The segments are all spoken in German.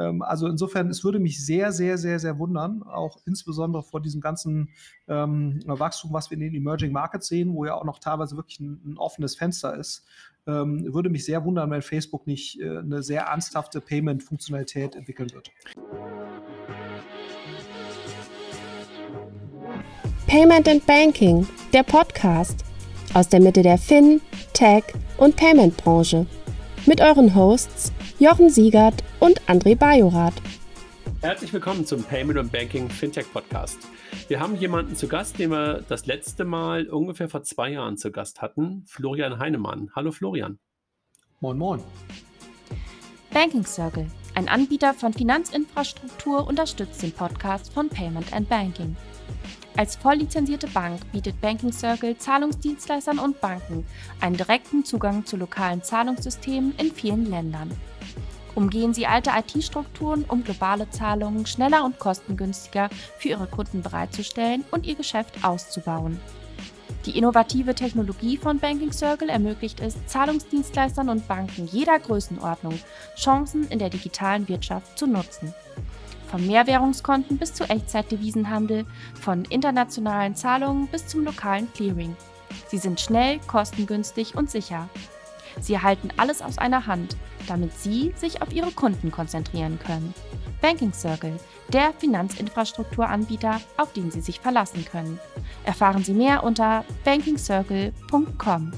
Ähm, also insofern, es würde mich sehr, sehr, sehr, sehr wundern, auch insbesondere vor diesem ganzen ähm, Wachstum, was wir in den Emerging Markets sehen, wo ja auch noch teilweise wirklich ein, ein offenes Fenster ist. Ähm, würde mich sehr wundern, wenn Facebook nicht äh, eine sehr ernsthafte Payment-Funktionalität entwickeln wird. Payment and Banking, der Podcast aus der Mitte der Fin, Tech und Payment Branche. Mit euren Hosts Jochen Siegert und André Bajorath. Herzlich willkommen zum Payment und Banking Fintech Podcast. Wir haben jemanden zu Gast, den wir das letzte Mal ungefähr vor zwei Jahren zu Gast hatten, Florian Heinemann. Hallo Florian. Moin, moin. Banking Circle, ein Anbieter von Finanzinfrastruktur, unterstützt den Podcast von Payment and Banking. Als volllizenzierte Bank bietet Banking Circle Zahlungsdienstleistern und Banken einen direkten Zugang zu lokalen Zahlungssystemen in vielen Ländern. Umgehen Sie alte IT-Strukturen, um globale Zahlungen schneller und kostengünstiger für Ihre Kunden bereitzustellen und Ihr Geschäft auszubauen. Die innovative Technologie von Banking Circle ermöglicht es, Zahlungsdienstleistern und Banken jeder Größenordnung Chancen in der digitalen Wirtschaft zu nutzen. Von Mehrwährungskonten bis zu Echtzeitdevisenhandel, von internationalen Zahlungen bis zum lokalen Clearing. Sie sind schnell, kostengünstig und sicher. Sie erhalten alles aus einer Hand, damit Sie sich auf Ihre Kunden konzentrieren können. Banking Circle, der Finanzinfrastrukturanbieter, auf den Sie sich verlassen können. Erfahren Sie mehr unter bankingcircle.com.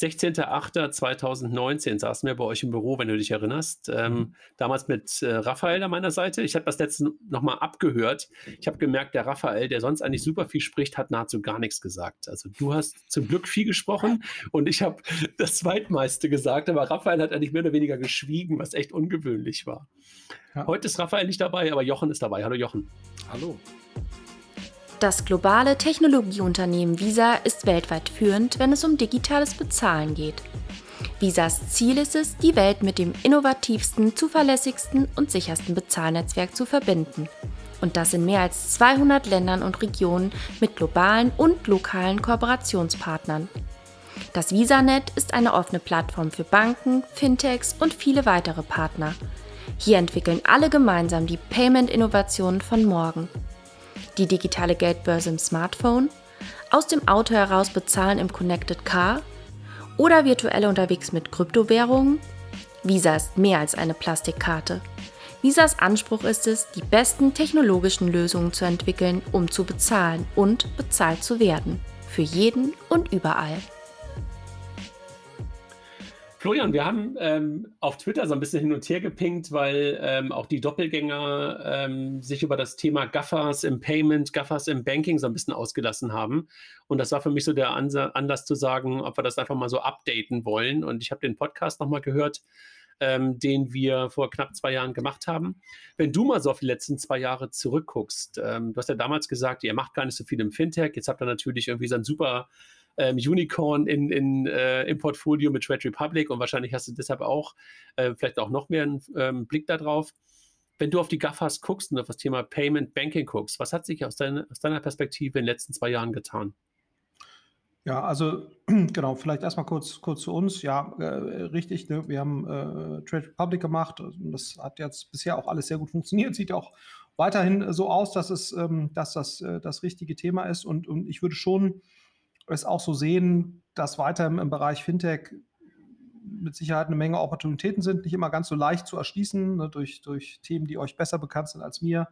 16.08.2019 saßen wir bei euch im Büro, wenn du dich erinnerst. Ähm, mhm. damals mit äh, Raphael an meiner Seite. Ich habe das letzte nochmal abgehört. Ich habe gemerkt, der Raphael, der sonst eigentlich super viel spricht, hat nahezu gar nichts gesagt. Also du hast zum Glück viel gesprochen und ich habe das zweitmeiste gesagt, aber Raphael hat eigentlich mehr oder weniger geschwiegen, was echt ungewöhnlich war. Ja. Heute ist Raphael nicht dabei, aber Jochen ist dabei. Hallo Jochen. Hallo. Das globale Technologieunternehmen Visa ist weltweit führend, wenn es um digitales Bezahlen geht. Visas Ziel ist es, die Welt mit dem innovativsten, zuverlässigsten und sichersten Bezahlnetzwerk zu verbinden. Und das in mehr als 200 Ländern und Regionen mit globalen und lokalen Kooperationspartnern. Das VisaNet ist eine offene Plattform für Banken, Fintechs und viele weitere Partner. Hier entwickeln alle gemeinsam die Payment-Innovationen von morgen die digitale Geldbörse im Smartphone, aus dem Auto heraus bezahlen im Connected Car oder virtuell unterwegs mit Kryptowährungen? Visa ist mehr als eine Plastikkarte. Visas Anspruch ist es, die besten technologischen Lösungen zu entwickeln, um zu bezahlen und bezahlt zu werden. Für jeden und überall. Florian, wir haben ähm, auf Twitter so ein bisschen hin und her gepinkt, weil ähm, auch die Doppelgänger ähm, sich über das Thema Gaffers im Payment, Gaffers im Banking so ein bisschen ausgelassen haben. Und das war für mich so der Ansa Anlass zu sagen, ob wir das einfach mal so updaten wollen. Und ich habe den Podcast nochmal gehört, ähm, den wir vor knapp zwei Jahren gemacht haben. Wenn du mal so auf die letzten zwei Jahre zurückguckst, ähm, du hast ja damals gesagt, ihr macht gar nicht so viel im Fintech. Jetzt habt ihr natürlich irgendwie so ein super ähm, Unicorn in, in, äh, im Portfolio mit Trade Republic und wahrscheinlich hast du deshalb auch äh, vielleicht auch noch mehr einen ähm, Blick darauf. Wenn du auf die GAFAs guckst und auf das Thema Payment Banking guckst, was hat sich aus, dein, aus deiner Perspektive in den letzten zwei Jahren getan? Ja, also genau, vielleicht erstmal kurz, kurz zu uns. Ja, äh, richtig, ne? wir haben äh, Trade Republic gemacht und das hat jetzt bisher auch alles sehr gut funktioniert. Sieht auch weiterhin so aus, dass, es, ähm, dass das äh, das richtige Thema ist und, und ich würde schon es auch so sehen, dass weiter im, im Bereich Fintech mit Sicherheit eine Menge Opportunitäten sind, nicht immer ganz so leicht zu erschließen, ne, durch, durch Themen, die euch besser bekannt sind als mir.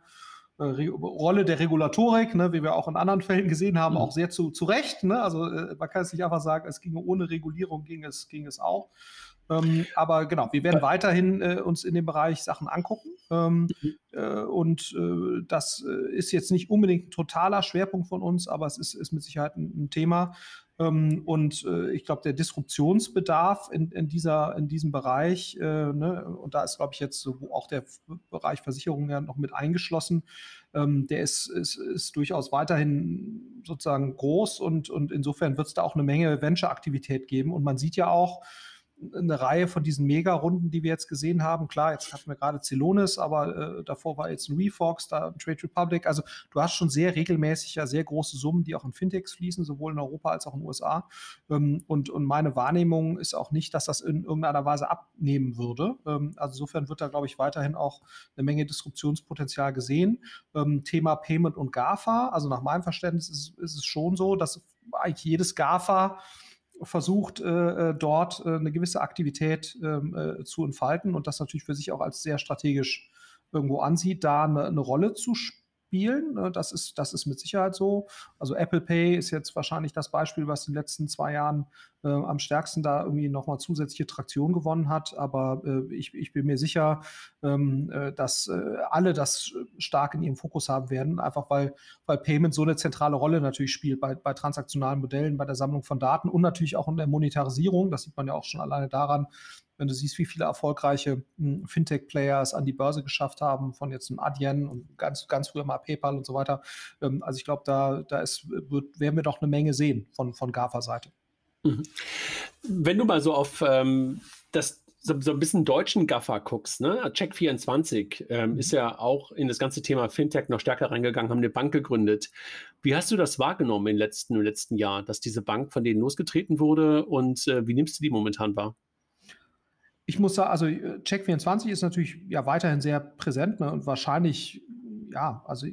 Äh, Rolle der Regulatorik, ne, wie wir auch in anderen Fällen gesehen haben, mhm. auch sehr zu, zu Recht. Ne? Also äh, man kann es nicht einfach sagen, es ginge ohne Regulierung, ging es, ging es auch. Ähm, aber genau, wir werden weiterhin äh, uns in dem Bereich Sachen angucken. Ähm, mhm. äh, und äh, das äh, ist jetzt nicht unbedingt ein totaler Schwerpunkt von uns, aber es ist, ist mit Sicherheit ein, ein Thema. Ähm, und äh, ich glaube, der Disruptionsbedarf in, in, dieser, in diesem Bereich, äh, ne, und da ist, glaube ich, jetzt so, auch der Bereich Versicherung ja noch mit eingeschlossen, ähm, der ist, ist, ist durchaus weiterhin sozusagen groß und, und insofern wird es da auch eine Menge Venture-Aktivität geben. Und man sieht ja auch, eine Reihe von diesen Mega-Runden, die wir jetzt gesehen haben. Klar, jetzt hatten wir gerade Celonis, aber äh, davor war jetzt ein Refox, da ein Trade Republic. Also du hast schon sehr regelmäßig ja sehr große Summen, die auch in Fintechs fließen, sowohl in Europa als auch in den USA. Ähm, und, und meine Wahrnehmung ist auch nicht, dass das in irgendeiner Weise abnehmen würde. Ähm, also insofern wird da, glaube ich, weiterhin auch eine Menge Disruptionspotenzial gesehen. Ähm, Thema Payment und GAFA, also nach meinem Verständnis ist, ist es schon so, dass eigentlich jedes GAFA versucht, äh, äh, dort äh, eine gewisse Aktivität ähm, äh, zu entfalten und das natürlich für sich auch als sehr strategisch irgendwo ansieht, da eine, eine Rolle zu spielen. Ne? Das ist, das ist mit Sicherheit so. Also Apple Pay ist jetzt wahrscheinlich das Beispiel, was in den letzten zwei Jahren äh, am stärksten da irgendwie nochmal zusätzliche Traktion gewonnen hat. Aber äh, ich, ich bin mir sicher, ähm, äh, dass äh, alle das stark in ihrem Fokus haben werden, einfach weil, weil Payment so eine zentrale Rolle natürlich spielt bei, bei transaktionalen Modellen, bei der Sammlung von Daten und natürlich auch in der Monetarisierung. Das sieht man ja auch schon alleine daran, wenn du siehst, wie viele erfolgreiche hm, Fintech-Player es an die Börse geschafft haben, von jetzt einem Adyen und ganz, ganz früher mal PayPal und so weiter. Ähm, also ich glaube, da, da ist, wird, werden wir doch eine Menge sehen von, von GAFA-Seite. Mhm. Wenn du mal so auf ähm, das so, so, ein bisschen deutschen Gaffer guckst, ne? Check24 ähm, mhm. ist ja auch in das ganze Thema Fintech noch stärker reingegangen, haben eine Bank gegründet. Wie hast du das wahrgenommen im letzten, im letzten Jahr, dass diese Bank von denen losgetreten wurde und äh, wie nimmst du die momentan wahr? Ich muss sagen, also äh, Check24 ist natürlich ja weiterhin sehr präsent ne? und wahrscheinlich ja, also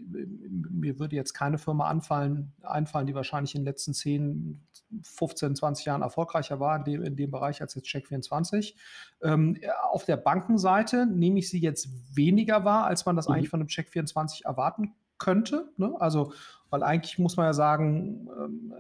mir würde jetzt keine Firma anfallen, einfallen, die wahrscheinlich in den letzten 10, 15, 20 Jahren erfolgreicher war in dem, in dem Bereich als jetzt Check24. Ähm, auf der Bankenseite nehme ich sie jetzt weniger wahr, als man das mhm. eigentlich von einem Check24 erwarten könnte. Ne? Also, weil eigentlich muss man ja sagen, ähm,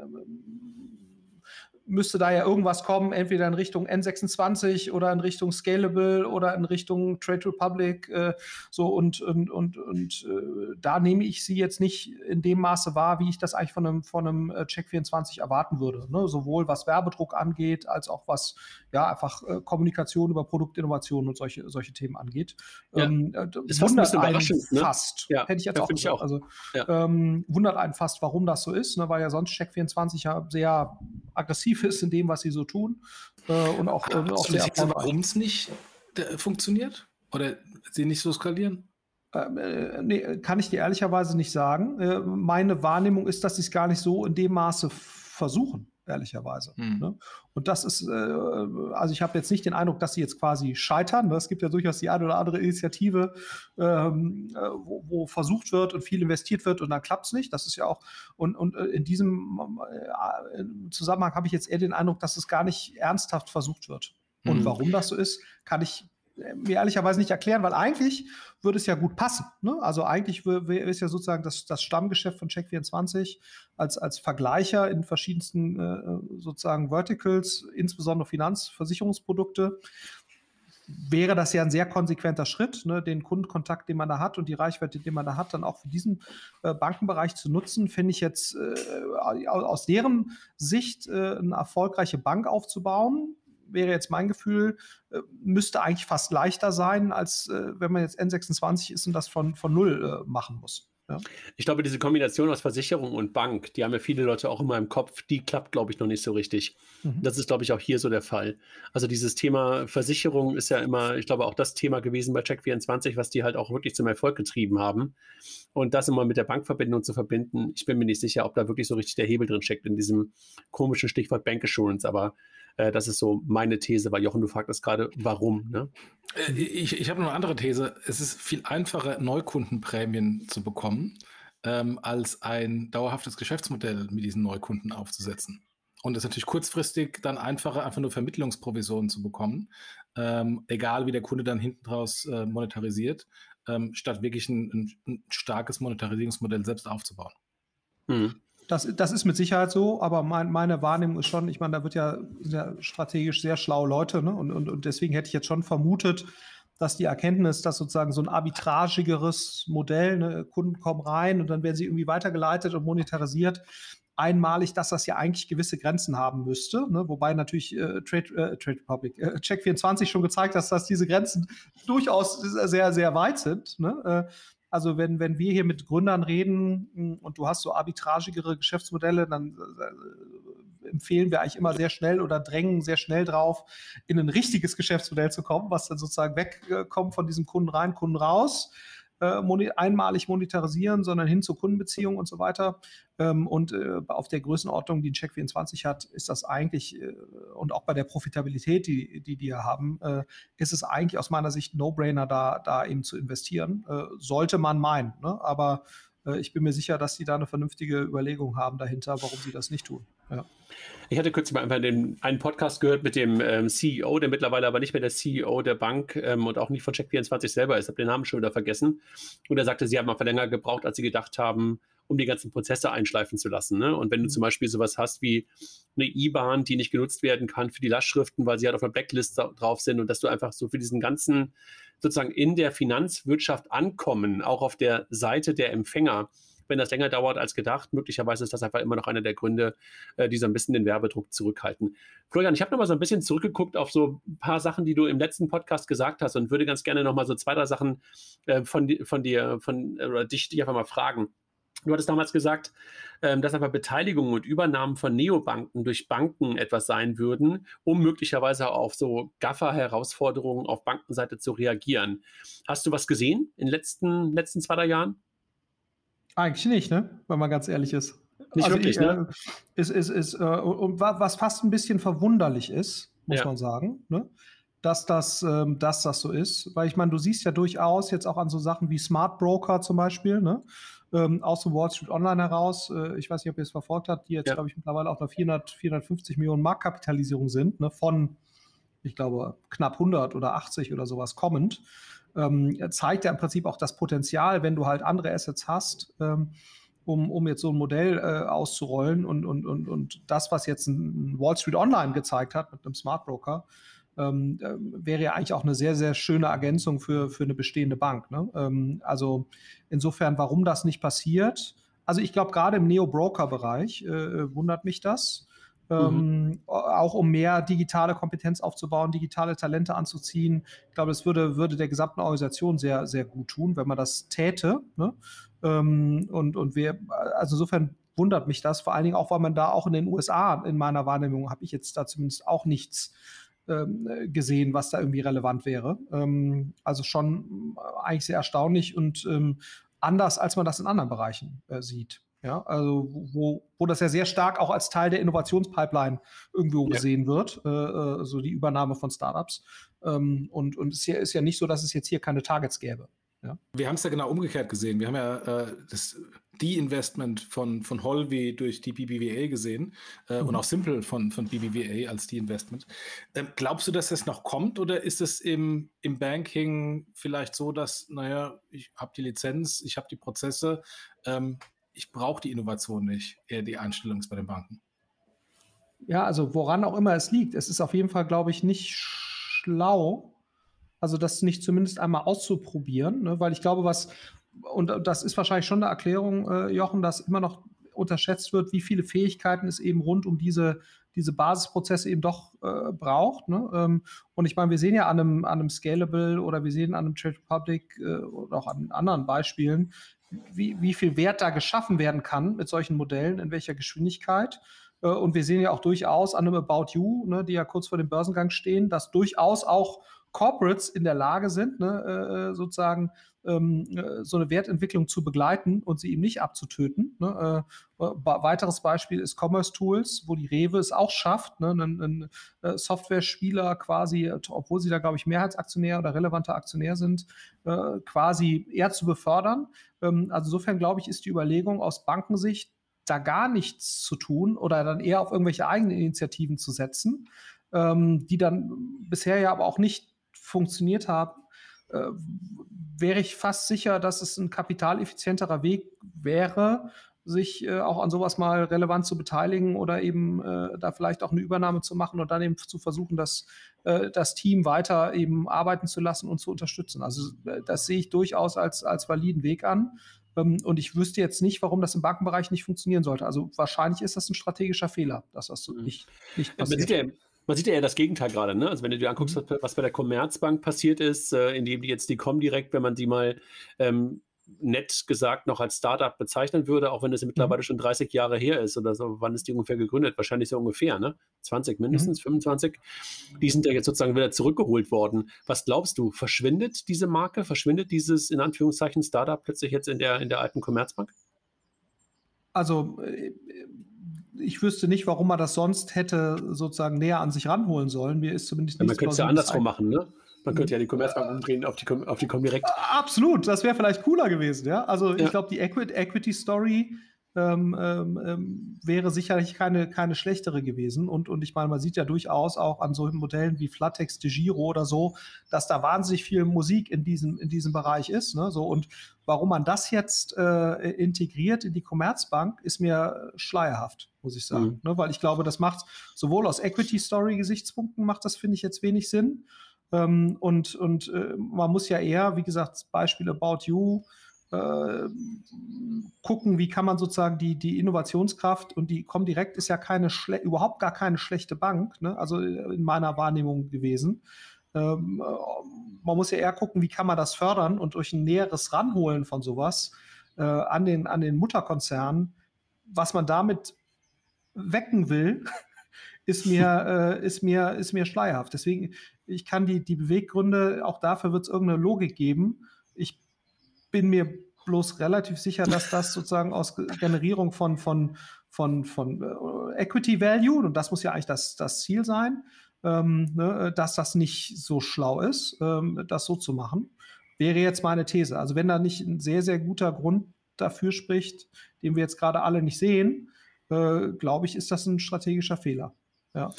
müsste da ja irgendwas kommen, entweder in Richtung N26 oder in Richtung Scalable oder in Richtung Trade Republic. Äh, so und, und, und, und äh, da nehme ich sie jetzt nicht in dem Maße wahr, wie ich das eigentlich von einem, von einem äh, Check24 erwarten würde. Ne? Sowohl was Werbedruck angeht, als auch was ja einfach äh, Kommunikation über Produktinnovation und solche, solche Themen angeht. Ja. Ähm, äh, ist wundert einen ne? fast. Ja. Hätte ich jetzt ja, auch gesagt. Auch. Also ja. ähm, wundert einen fast, warum das so ist, ne? weil ja sonst Check24 ja sehr aggressiv ist in dem, was sie so tun. Äh, und auch, äh, auch sehr Warum es nicht äh, funktioniert? Oder sie nicht so skalieren? Ähm, äh, nee, kann ich dir ehrlicherweise nicht sagen. Äh, meine Wahrnehmung ist, dass sie es gar nicht so in dem Maße versuchen ehrlicherweise. Hm. Ne? Und das ist, äh, also ich habe jetzt nicht den Eindruck, dass sie jetzt quasi scheitern. Ne? Es gibt ja durchaus die eine oder andere Initiative, ähm, äh, wo, wo, versucht wird und viel investiert wird und dann klappt es nicht. Das ist ja auch, und, und äh, in diesem äh, Zusammenhang habe ich jetzt eher den Eindruck, dass es gar nicht ernsthaft versucht wird. Und hm. warum das so ist, kann ich mir ehrlicherweise nicht erklären, weil eigentlich würde es ja gut passen. Ne? Also eigentlich ist ja sozusagen das, das Stammgeschäft von Check24 als, als Vergleicher in verschiedensten äh, sozusagen Verticals, insbesondere Finanzversicherungsprodukte, wäre das ja ein sehr konsequenter Schritt, ne, den Kundenkontakt, den man da hat und die Reichweite, die man da hat, dann auch für diesen äh, Bankenbereich zu nutzen, finde ich jetzt äh, aus deren Sicht äh, eine erfolgreiche Bank aufzubauen wäre jetzt mein Gefühl, äh, müsste eigentlich fast leichter sein, als äh, wenn man jetzt N26 ist und das von, von null äh, machen muss. Ja. Ich glaube, diese Kombination aus Versicherung und Bank, die haben ja viele Leute auch immer im Kopf, die klappt, glaube ich, noch nicht so richtig. Mhm. Das ist, glaube ich, auch hier so der Fall. Also dieses Thema Versicherung ist ja immer, ich glaube, auch das Thema gewesen bei Check24, was die halt auch wirklich zum Erfolg getrieben haben. Und das immer mit der Bankverbindung zu verbinden, ich bin mir nicht sicher, ob da wirklich so richtig der Hebel drin steckt in diesem komischen Stichwort Bank Assurance. Aber äh, das ist so meine These, weil Jochen, du fragst gerade, warum. Ne? Äh, ich, ich habe noch eine andere These. Es ist viel einfacher, Neukundenprämien zu bekommen, ähm, als ein dauerhaftes Geschäftsmodell mit diesen Neukunden aufzusetzen. Und es ist natürlich kurzfristig dann einfacher, einfach nur Vermittlungsprovisionen zu bekommen, ähm, egal wie der Kunde dann hinten draus äh, monetarisiert, ähm, statt wirklich ein, ein, ein, starkes Monetarisierungsmodell selbst aufzubauen. Mhm. Das, das ist mit Sicherheit so, aber mein, meine Wahrnehmung ist schon, ich meine, da wird ja, ja strategisch sehr schlaue Leute, ne? und, und, und deswegen hätte ich jetzt schon vermutet, dass die Erkenntnis, dass sozusagen so ein arbitragigeres Modell, ne, Kunden kommen rein und dann werden sie irgendwie weitergeleitet und monetarisiert, einmalig, dass das ja eigentlich gewisse Grenzen haben müsste, ne? wobei natürlich äh, Trade, äh, Trade Republic, äh, Check24 schon gezeigt hat, dass diese Grenzen durchaus sehr, sehr weit sind. Ne? Also wenn, wenn wir hier mit Gründern reden hm, und du hast so arbitragigere Geschäftsmodelle, dann äh, empfehlen wir eigentlich immer sehr schnell oder drängen sehr schnell drauf, in ein richtiges Geschäftsmodell zu kommen, was dann sozusagen wegkommt von diesem Kunden rein, Kunden raus äh, einmalig monetarisieren, sondern hin zur Kundenbeziehung und so weiter. Ähm, und äh, auf der Größenordnung, die Check24 hat, ist das eigentlich, äh, und auch bei der Profitabilität, die die, die haben, ist es eigentlich aus meiner Sicht No-Brainer, da, da eben zu investieren. Sollte man meinen. Ne? Aber ich bin mir sicher, dass sie da eine vernünftige Überlegung haben dahinter, warum sie das nicht tun. Ja. Ich hatte kürzlich mal einfach den, einen Podcast gehört mit dem ähm, CEO, der mittlerweile aber nicht mehr der CEO der Bank ähm, und auch nicht von Check24 selber ist. Ich habe den Namen schon wieder vergessen. Und er sagte, sie haben einfach länger gebraucht, als sie gedacht haben, um die ganzen Prozesse einschleifen zu lassen. Ne? Und wenn du mhm. zum Beispiel sowas hast wie eine IBAN, die nicht genutzt werden kann für die Lastschriften, weil sie halt auf einer Blacklist drauf sind und dass du einfach so für diesen ganzen sozusagen in der Finanzwirtschaft ankommen, auch auf der Seite der Empfänger, wenn das länger dauert als gedacht. Möglicherweise ist das einfach immer noch einer der Gründe, äh, die so ein bisschen den Werbedruck zurückhalten. Florian, ich habe noch mal so ein bisschen zurückgeguckt auf so ein paar Sachen, die du im letzten Podcast gesagt hast und würde ganz gerne noch mal so zwei, drei Sachen äh, von, von dir, von oder dich, dich einfach mal fragen. Du hattest damals gesagt, ähm, dass aber Beteiligungen und Übernahmen von Neobanken durch Banken etwas sein würden, um möglicherweise auf so Gaffer-Herausforderungen auf Bankenseite zu reagieren. Hast du was gesehen in den letzten, letzten zwei, drei Jahren? Eigentlich nicht, ne? Wenn man ganz ehrlich ist. Nicht also wirklich, ich, ne? Äh, ist, ist, ist, äh, und was fast ein bisschen verwunderlich ist, muss ja. man sagen, ne? dass, das, ähm, dass das so ist. Weil ich meine, du siehst ja durchaus jetzt auch an so Sachen wie Smart Broker zum Beispiel, ne? Ähm, aus dem Wall Street Online heraus, äh, ich weiß nicht, ob ihr es verfolgt habt, die jetzt, ja. glaube ich, mittlerweile auch noch 400, 450 Millionen Marktkapitalisierung sind, ne? von, ich glaube, knapp 100 oder 80 oder sowas kommend ähm, zeigt ja im Prinzip auch das Potenzial, wenn du halt andere Assets hast, ähm, um, um jetzt so ein Modell äh, auszurollen und, und, und, und das, was jetzt ein Wall Street Online gezeigt hat mit einem Smart Broker, ähm, äh, wäre ja eigentlich auch eine sehr, sehr schöne Ergänzung für, für eine bestehende Bank. Ne? Ähm, also insofern, warum das nicht passiert. Also ich glaube, gerade im Neo-Broker-Bereich äh, wundert mich das. Ähm, mhm. auch um mehr digitale Kompetenz aufzubauen, digitale Talente anzuziehen. Ich glaube, das würde, würde der gesamten Organisation sehr, sehr gut tun, wenn man das täte. Ne? Ähm, und, und wir, also insofern wundert mich das, vor allen Dingen auch, weil man da auch in den USA, in meiner Wahrnehmung, habe ich jetzt da zumindest auch nichts ähm, gesehen, was da irgendwie relevant wäre. Ähm, also schon äh, eigentlich sehr erstaunlich und ähm, anders, als man das in anderen Bereichen äh, sieht. Ja, also wo, wo das ja sehr stark auch als Teil der Innovationspipeline irgendwo ja. gesehen wird, äh, äh, so die Übernahme von Startups. Ähm, und und es ist ja nicht so, dass es jetzt hier keine Targets gäbe. Ja. Wir haben es ja genau umgekehrt gesehen. Wir haben ja äh, das Die-Investment von, von Holby durch die BBVA gesehen äh, mhm. und auch Simple von, von BBVA als Die-Investment. Ähm, glaubst du, dass das noch kommt oder ist es im, im Banking vielleicht so, dass, naja, ich habe die Lizenz, ich habe die Prozesse, ähm, ich brauche die Innovation nicht, eher die Einstellung ist bei den Banken. Ja, also woran auch immer es liegt, es ist auf jeden Fall, glaube ich, nicht schlau, also das nicht zumindest einmal auszuprobieren, ne? weil ich glaube, was, und das ist wahrscheinlich schon eine Erklärung, äh, Jochen, dass immer noch unterschätzt wird, wie viele Fähigkeiten es eben rund um diese, diese Basisprozesse eben doch äh, braucht. Ne? Ähm, und ich meine, wir sehen ja an einem, an einem Scalable oder wir sehen an einem Trade Republic äh, oder auch an anderen Beispielen, wie, wie viel Wert da geschaffen werden kann mit solchen Modellen, in welcher Geschwindigkeit. Äh, und wir sehen ja auch durchaus an einem About You, ne, die ja kurz vor dem Börsengang stehen, dass durchaus auch Corporates in der Lage sind, ne, äh, äh sozusagen ähm, äh, so eine Wertentwicklung zu begleiten und sie eben nicht abzutöten. Ne? Weiteres Beispiel ist Commerce Tools, wo die Rewe es auch schafft, ne, einen, einen Software-Spieler quasi, obwohl sie da, glaube ich, Mehrheitsaktionär oder relevanter Aktionär sind, quasi eher zu befördern. Ähm, also insofern, glaube ich, ist die Überlegung aus Bankensicht, da gar nichts zu tun oder dann eher auf irgendwelche eigenen Initiativen zu setzen, ähm, die dann bisher ja aber auch nicht funktioniert haben, äh, wäre ich fast sicher, dass es ein kapitaleffizienterer Weg wäre, sich äh, auch an sowas mal relevant zu beteiligen oder eben äh, da vielleicht auch eine Übernahme zu machen und dann eben zu versuchen, das, äh, das Team weiter eben arbeiten zu lassen und zu unterstützen. Also äh, das sehe ich durchaus als, als validen Weg an. Ähm, und ich wüsste jetzt nicht, warum das im Bankenbereich nicht funktionieren sollte. Also wahrscheinlich ist das ein strategischer Fehler, dass das so mhm. nicht, nicht passiert. Man sieht ja das Gegenteil gerade, ne? Also wenn du dir anguckst, mhm. was, bei der Commerzbank passiert ist, äh, indem die jetzt die kommen direkt, wenn man die mal ähm, nett gesagt noch als Startup bezeichnen würde, auch wenn es mittlerweile mhm. schon 30 Jahre her ist oder so. Wann ist die ungefähr gegründet? Wahrscheinlich so ungefähr, ne? 20 mindestens, mhm. 25. Die sind ja jetzt sozusagen wieder zurückgeholt worden. Was glaubst du, verschwindet diese Marke, verschwindet dieses in Anführungszeichen Startup plötzlich jetzt in der, in der alten Commerzbank? Also äh, ich wüsste nicht, warum man das sonst hätte sozusagen näher an sich ranholen sollen. Mir ist zumindest nicht. Ja, man könnte es ja andersrum machen, ne? Man könnte ja die Commerzbank umdrehen auf die, auf die Comdirect. Absolut, das wäre vielleicht cooler gewesen, ja. Also ja. ich glaube, die Equity, Equity Story ähm, ähm, ähm, wäre sicherlich keine, keine schlechtere gewesen. Und, und ich meine, man sieht ja durchaus auch an solchen Modellen wie Flatex de Giro oder so, dass da wahnsinnig viel Musik in diesem, in diesem Bereich ist. Ne? So, und warum man das jetzt äh, integriert in die Commerzbank, ist mir schleierhaft, muss ich sagen. Mhm. Ne? Weil ich glaube, das macht sowohl aus Equity-Story-Gesichtspunkten macht das, finde ich, jetzt wenig Sinn. Ähm, und und äh, man muss ja eher, wie gesagt, Beispiel About You, äh, gucken, wie kann man sozusagen die, die Innovationskraft und die Comdirect ist ja keine überhaupt gar keine schlechte Bank, ne? also in meiner Wahrnehmung gewesen. Ähm, äh, man muss ja eher gucken, wie kann man das fördern und durch ein näheres Ranholen von sowas äh, an, den, an den Mutterkonzernen, was man damit wecken will, ist mir, äh, ist mir, ist mir schleierhaft. Deswegen, ich kann die, die Beweggründe, auch dafür wird es irgendeine Logik geben. Ich bin mir bloß relativ sicher, dass das sozusagen aus Generierung von, von, von, von äh, Equity Value, und das muss ja eigentlich das, das Ziel sein, ähm, ne, dass das nicht so schlau ist, ähm, das so zu machen, wäre jetzt meine These. Also wenn da nicht ein sehr, sehr guter Grund dafür spricht, den wir jetzt gerade alle nicht sehen, äh, glaube ich, ist das ein strategischer Fehler. Ja.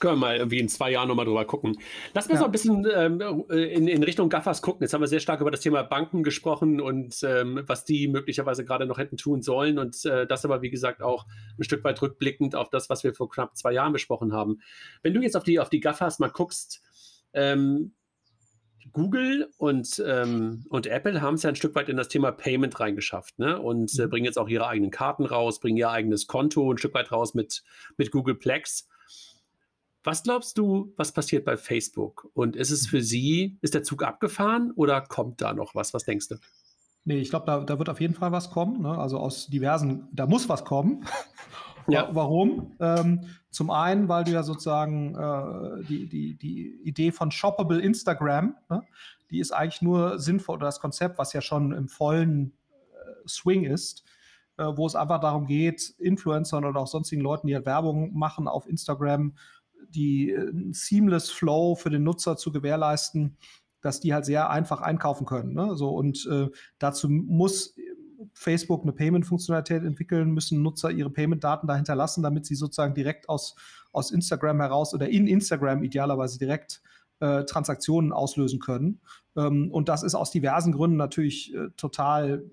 Können wir mal irgendwie in zwei Jahren nochmal drüber gucken. Lass uns ja. noch ein bisschen ähm, äh, in, in, Richtung Gaffers gucken. Jetzt haben wir sehr stark über das Thema Banken gesprochen und ähm, was die möglicherweise gerade noch hätten tun sollen. Und äh, das aber, wie gesagt, auch ein Stück weit rückblickend auf das, was wir vor knapp zwei Jahren besprochen haben. Wenn du jetzt auf die, auf die Gaffers mal guckst, ähm, Google und, ähm, und Apple haben es ja ein Stück weit in das Thema Payment reingeschafft ne? und äh, mhm. bringen jetzt auch ihre eigenen Karten raus, bringen ihr eigenes Konto ein Stück weit raus mit, mit Google Plex. Was glaubst du, was passiert bei Facebook? Und ist es für Sie, ist der Zug abgefahren oder kommt da noch was? Was denkst du? Nee, ich glaube, da, da, wird auf jeden Fall was kommen. Ne? Also aus diversen, da muss was kommen. ja. Warum? Ähm, zum einen, weil du ja sozusagen äh, die, die, die Idee von Shoppable Instagram, ne? die ist eigentlich nur sinnvoll, oder das Konzept, was ja schon im vollen äh, Swing ist, äh, wo es einfach darum geht, Influencern oder auch sonstigen Leuten, die halt Werbung machen auf Instagram, die äh, seamless Flow für den Nutzer zu gewährleisten, dass die halt sehr einfach einkaufen können. Ne? So, und äh, dazu muss Facebook eine Payment-Funktionalität entwickeln, müssen Nutzer ihre Payment-Daten dahinter lassen, damit sie sozusagen direkt aus, aus Instagram heraus oder in Instagram idealerweise direkt äh, Transaktionen auslösen können. Ähm, und das ist aus diversen Gründen natürlich äh, total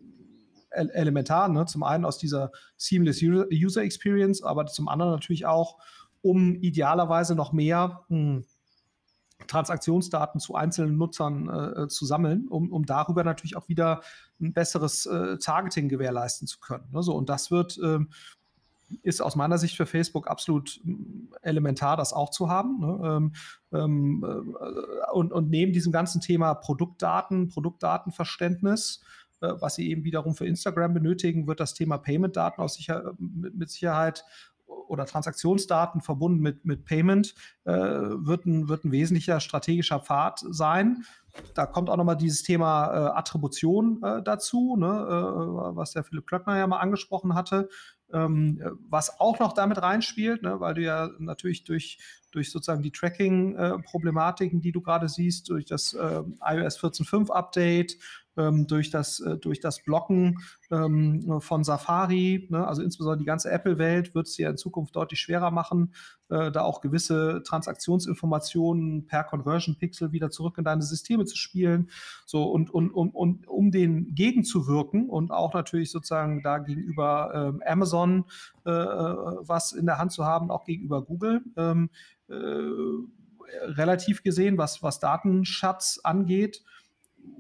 elementar. Ne? Zum einen aus dieser Seamless User Experience, aber zum anderen natürlich auch um idealerweise noch mehr hm, Transaktionsdaten zu einzelnen Nutzern äh, äh, zu sammeln, um, um darüber natürlich auch wieder ein besseres äh, Targeting gewährleisten zu können. Ne? So, und das wird, äh, ist aus meiner Sicht für Facebook absolut hm, elementar, das auch zu haben. Ne? Ähm, ähm, äh, und, und neben diesem ganzen Thema Produktdaten, Produktdatenverständnis, äh, was sie eben wiederum für Instagram benötigen, wird das Thema Payment-Daten aus sicher, mit Sicherheit oder Transaktionsdaten verbunden mit, mit Payment äh, wird, ein, wird ein wesentlicher strategischer Pfad sein. Da kommt auch nochmal dieses Thema äh, Attribution äh, dazu, ne, äh, was der Philipp Klöckner ja mal angesprochen hatte, ähm, was auch noch damit reinspielt, ne, weil du ja natürlich durch, durch sozusagen die Tracking-Problematiken, die du gerade siehst, durch das äh, iOS 14.5 Update, ähm, durch, das, äh, durch das Blocken ähm, von Safari, ne? also insbesondere die ganze Apple-Welt, wird es ja in Zukunft deutlich schwerer machen, äh, da auch gewisse Transaktionsinformationen per Conversion Pixel wieder zurück in deine Systeme zu spielen. So und, und, und, und um den gegenzuwirken und auch natürlich sozusagen da gegenüber ähm, Amazon äh, äh was in der Hand zu haben, auch gegenüber Google. Ähm, äh, relativ gesehen, was, was Datenschatz angeht,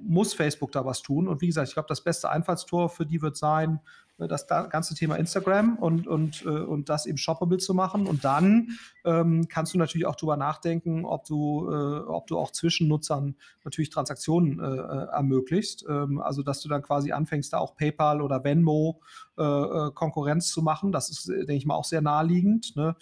muss Facebook da was tun. Und wie gesagt, ich glaube, das beste Einfallstor für die wird sein, äh, das ganze Thema Instagram und, und, äh, und das eben shoppable zu machen. Und dann ähm, kannst du natürlich auch darüber nachdenken, ob du, äh, ob du auch zwischen Nutzern natürlich Transaktionen äh, äh ermöglicht. Ähm, also, dass du dann quasi anfängst, da auch PayPal oder Venmo äh, Konkurrenz zu machen. Das ist, denke ich mal, auch sehr naheliegend. Ne?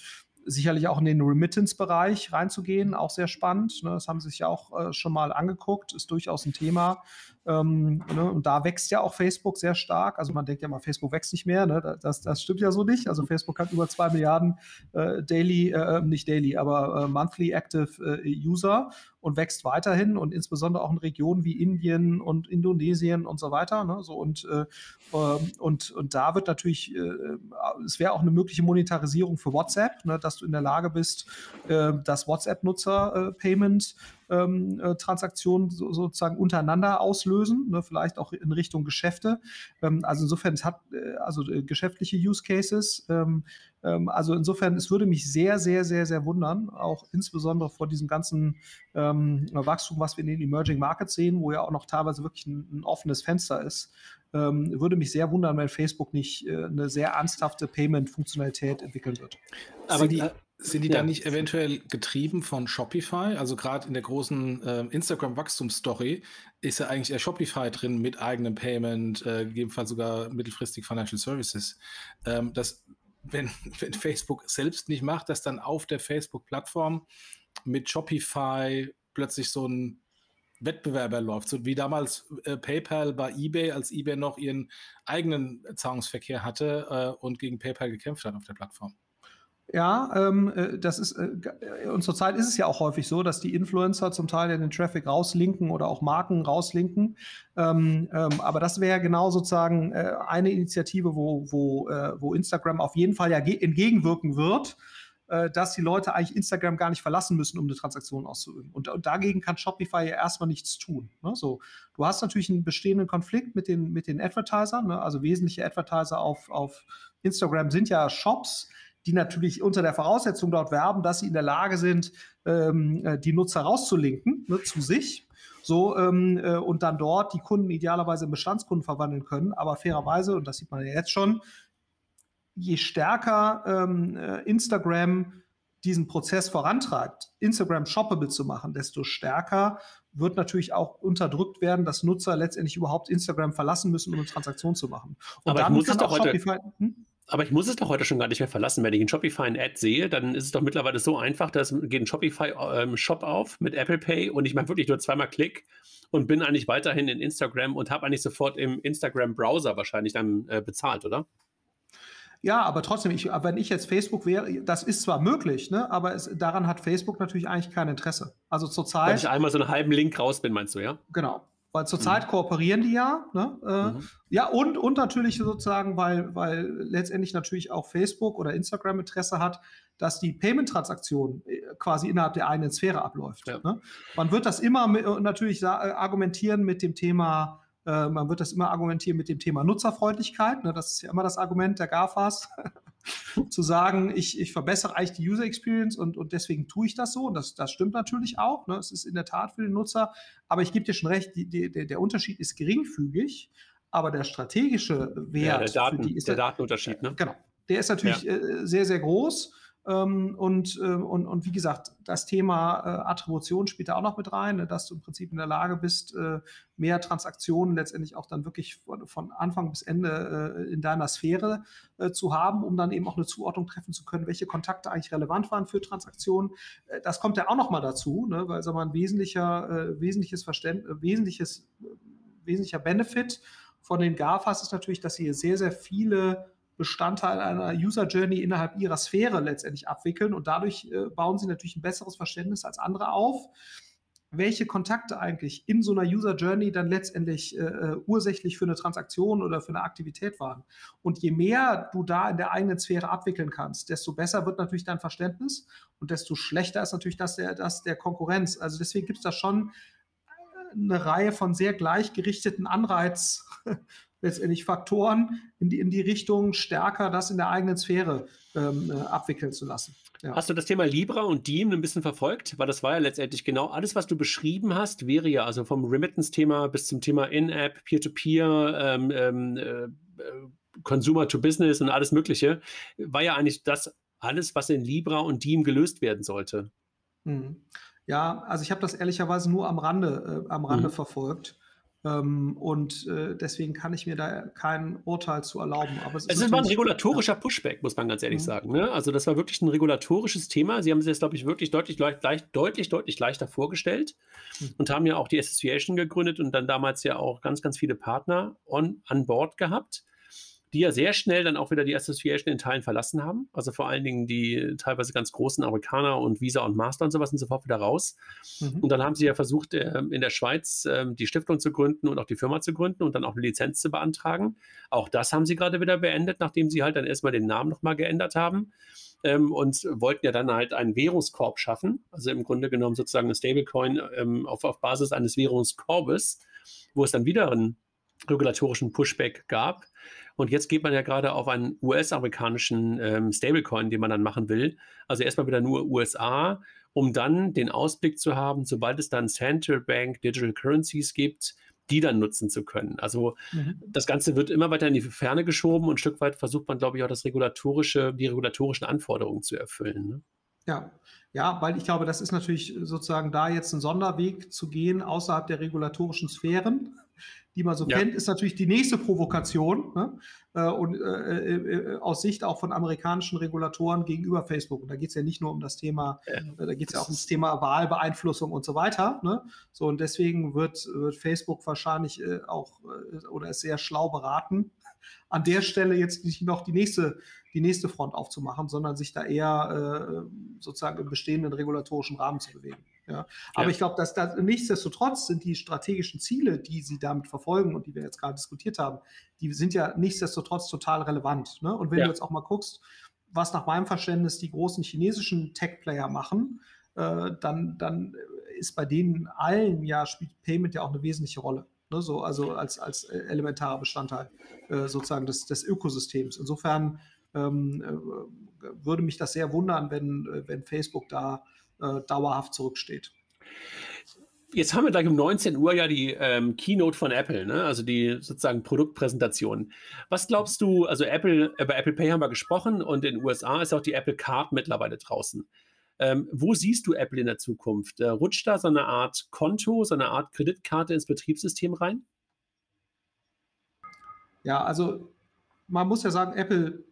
Sicherlich auch in den Remittance-Bereich reinzugehen, auch sehr spannend. Ne? Das haben sie sich ja auch äh, schon mal angeguckt, ist durchaus ein Thema. Ähm, ne? Und da wächst ja auch Facebook sehr stark. Also man denkt ja mal, Facebook wächst nicht mehr. Ne? Das, das stimmt ja so nicht. Also Facebook hat über zwei Milliarden äh, Daily, äh, nicht Daily, aber äh, Monthly Active äh, User und wächst weiterhin und insbesondere auch in Regionen wie Indien und Indonesien und so weiter. Ne? So und, äh, ähm, und, und da wird natürlich, äh, es wäre auch eine mögliche Monetarisierung für WhatsApp, ne? dass du in der Lage bist, das WhatsApp-Nutzer-Payment ähm, äh, so, sozusagen untereinander auslösen, ne, vielleicht auch in Richtung Geschäfte. Ähm, also insofern, es hat äh, also äh, geschäftliche Use Cases. Ähm, ähm, also insofern, es würde mich sehr, sehr, sehr, sehr wundern, auch insbesondere vor diesem ganzen ähm, Wachstum, was wir in den Emerging Markets sehen, wo ja auch noch teilweise wirklich ein, ein offenes Fenster ist. Ähm, würde mich sehr wundern, wenn Facebook nicht äh, eine sehr ernsthafte Payment-Funktionalität entwickeln wird. Aber die, sind die ja. dann nicht eventuell getrieben von Shopify? Also gerade in der großen äh, Instagram-Wachstumsstory ist ja eigentlich eher Shopify drin mit eigenem Payment, äh, gegebenenfalls sogar mittelfristig Financial Services. Ähm, dass, wenn, wenn Facebook selbst nicht macht, dass dann auf der Facebook-Plattform mit Shopify plötzlich so ein Wettbewerber läuft, so wie damals äh, PayPal bei eBay, als eBay noch ihren eigenen Zahlungsverkehr hatte äh, und gegen PayPal gekämpft hat auf der Plattform. Ja, ähm, äh, das ist, äh, äh, und zurzeit ist es ja auch häufig so, dass die Influencer zum Teil den Traffic rauslinken oder auch Marken rauslinken. Ähm, ähm, aber das wäre genau sozusagen äh, eine Initiative, wo, wo, äh, wo Instagram auf jeden Fall ja entgegenwirken wird, äh, dass die Leute eigentlich Instagram gar nicht verlassen müssen, um eine Transaktion auszuüben. Und, und dagegen kann Shopify ja erstmal nichts tun. Ne? So, du hast natürlich einen bestehenden Konflikt mit den, mit den Advertisern, ne? also wesentliche Advertiser auf, auf Instagram sind ja Shops die natürlich unter der Voraussetzung dort werben, dass sie in der Lage sind, ähm, äh, die Nutzer rauszulinken ne, zu sich. So, ähm, äh, und dann dort die Kunden idealerweise in Bestandskunden verwandeln können. Aber fairerweise, und das sieht man ja jetzt schon, je stärker ähm, äh, Instagram diesen Prozess vorantreibt, Instagram shoppable zu machen, desto stärker wird natürlich auch unterdrückt werden, dass Nutzer letztendlich überhaupt Instagram verlassen müssen, um eine Transaktion zu machen. Und Aber dann muss es doch heute, hm? Aber ich muss es doch heute schon gar nicht mehr verlassen. Wenn ich in Shopify ein Ad sehe, dann ist es doch mittlerweile so einfach, dass geht ein Shopify-Shop ähm, auf mit Apple Pay und ich mache wirklich nur zweimal Klick und bin eigentlich weiterhin in Instagram und habe eigentlich sofort im Instagram-Browser wahrscheinlich dann äh, bezahlt, oder? Ja, aber trotzdem, ich, wenn ich jetzt Facebook wäre, das ist zwar möglich, ne, aber es, daran hat Facebook natürlich eigentlich kein Interesse. Also zurzeit. Wenn ich einmal so einen halben Link raus bin, meinst du, ja? Genau. Weil zurzeit mhm. kooperieren die ja. Ne? Äh, mhm. Ja, und, und natürlich sozusagen, weil, weil letztendlich natürlich auch Facebook oder Instagram Interesse hat, dass die Payment-Transaktion äh, quasi innerhalb der eigenen Sphäre abläuft. Ja. Ne? Man wird das immer mit, äh, natürlich argumentieren mit dem Thema, äh, man wird das immer argumentieren mit dem Thema Nutzerfreundlichkeit. Ne? Das ist ja immer das Argument der GAFAs. zu sagen, ich, ich verbessere eigentlich die User Experience und, und deswegen tue ich das so. Und das, das stimmt natürlich auch. Ne? Es ist in der Tat für den Nutzer. Aber ich gebe dir schon recht, die, die, der, der Unterschied ist geringfügig. Aber der strategische Wert ja, der, Daten, die ist der Datenunterschied, ne? Genau. Der ist natürlich ja. äh, sehr, sehr groß. Ähm, und, äh, und, und wie gesagt, das Thema äh, Attribution spielt da auch noch mit rein, ne, dass du im Prinzip in der Lage bist, äh, mehr Transaktionen letztendlich auch dann wirklich von, Anfang bis Ende äh, in deiner Sphäre zu haben, um dann eben auch eine Zuordnung treffen zu können, welche Kontakte eigentlich relevant waren für Transaktionen. Das kommt ja auch noch mal dazu, ne, weil sag mal, ein wesentlicher, wesentliches Verständnis, wesentliches, wesentlicher Benefit von den GAFAs ist natürlich, dass sie sehr, sehr viele Bestandteil einer User Journey innerhalb ihrer Sphäre letztendlich abwickeln und dadurch äh, bauen sie natürlich ein besseres Verständnis als andere auf, welche Kontakte eigentlich in so einer User Journey dann letztendlich äh, äh, ursächlich für eine Transaktion oder für eine Aktivität waren. Und je mehr du da in der eigenen Sphäre abwickeln kannst, desto besser wird natürlich dein Verständnis und desto schlechter ist natürlich das der, das der Konkurrenz. Also deswegen gibt es da schon eine Reihe von sehr gleichgerichteten Anreiz letztendlich Faktoren in die, in die Richtung stärker das in der eigenen Sphäre ähm, äh, abwickeln zu lassen. Ja. Hast du das Thema Libra und Diem ein bisschen verfolgt? Weil das war ja letztendlich genau alles, was du beschrieben hast, wäre ja also vom Remittance-Thema bis zum Thema In-App, Peer-to-Peer, ähm, ähm, äh, Consumer to Business und alles Mögliche, war ja eigentlich das alles, was in Libra und Diem gelöst werden sollte. Mhm. Ja, also ich habe das ehrlicherweise nur am Rande, äh, am Rande mhm. verfolgt. Ähm, und äh, deswegen kann ich mir da kein Urteil zu erlauben. Aber es, es war ein regulatorischer Pushback, muss man ganz ehrlich mhm. sagen. Ne? Also das war wirklich ein regulatorisches Thema. Sie haben sich das, glaube ich, wirklich deutlich, leicht, deutlich, deutlich leichter vorgestellt mhm. und haben ja auch die Association gegründet und dann damals ja auch ganz, ganz viele Partner on, an Bord gehabt die ja sehr schnell dann auch wieder die Association in Teilen verlassen haben. Also vor allen Dingen die teilweise ganz großen Amerikaner und Visa und Master und sowas sind sofort wieder raus. Mhm. Und dann haben sie ja versucht, äh, in der Schweiz äh, die Stiftung zu gründen und auch die Firma zu gründen und dann auch eine Lizenz zu beantragen. Auch das haben sie gerade wieder beendet, nachdem sie halt dann erstmal den Namen nochmal geändert haben. Ähm, und wollten ja dann halt einen Währungskorb schaffen, also im Grunde genommen sozusagen eine Stablecoin ähm, auf, auf Basis eines Währungskorbes, wo es dann wieder einen regulatorischen Pushback gab. Und jetzt geht man ja gerade auf einen US-amerikanischen ähm, Stablecoin, den man dann machen will. Also erstmal wieder nur USA, um dann den Ausblick zu haben, sobald es dann Central Bank Digital Currencies gibt, die dann nutzen zu können. Also mhm. das Ganze wird immer weiter in die Ferne geschoben und ein Stück weit versucht man, glaube ich, auch das regulatorische, die regulatorischen Anforderungen zu erfüllen. Ne? Ja, ja, weil ich glaube, das ist natürlich sozusagen da jetzt ein Sonderweg zu gehen außerhalb der regulatorischen Sphären die man so ja. kennt, ist natürlich die nächste Provokation. Ne? Äh, und äh, äh, aus Sicht auch von amerikanischen Regulatoren gegenüber Facebook. Und da geht es ja nicht nur um das Thema, ja. Äh, da geht es ja auch um das Thema Wahlbeeinflussung und so weiter. Ne? So, und deswegen wird, wird Facebook wahrscheinlich äh, auch äh, oder ist sehr schlau beraten, an der Stelle jetzt nicht noch die nächste, die nächste Front aufzumachen, sondern sich da eher sozusagen im bestehenden regulatorischen Rahmen zu bewegen. Ja. Aber ja. ich glaube, dass da nichtsdestotrotz sind die strategischen Ziele, die sie damit verfolgen und die wir jetzt gerade diskutiert haben, die sind ja nichtsdestotrotz total relevant. Ne? Und wenn ja. du jetzt auch mal guckst, was nach meinem Verständnis die großen chinesischen Tech-Player machen, äh, dann, dann ist bei denen allen ja spielt Payment ja auch eine wesentliche Rolle. Ne? So, also als, als elementarer Bestandteil äh, sozusagen des, des Ökosystems. Insofern äh, würde mich das sehr wundern, wenn, äh, wenn Facebook da äh, dauerhaft zurücksteht. Jetzt haben wir gleich um 19 Uhr ja die ähm, Keynote von Apple, ne? also die sozusagen Produktpräsentation. Was glaubst du, also Apple, über Apple Pay haben wir gesprochen und in den USA ist auch die Apple Card mittlerweile draußen. Ähm, wo siehst du Apple in der Zukunft? Äh, rutscht da so eine Art Konto, so eine Art Kreditkarte ins Betriebssystem rein? Ja, also man muss ja sagen, Apple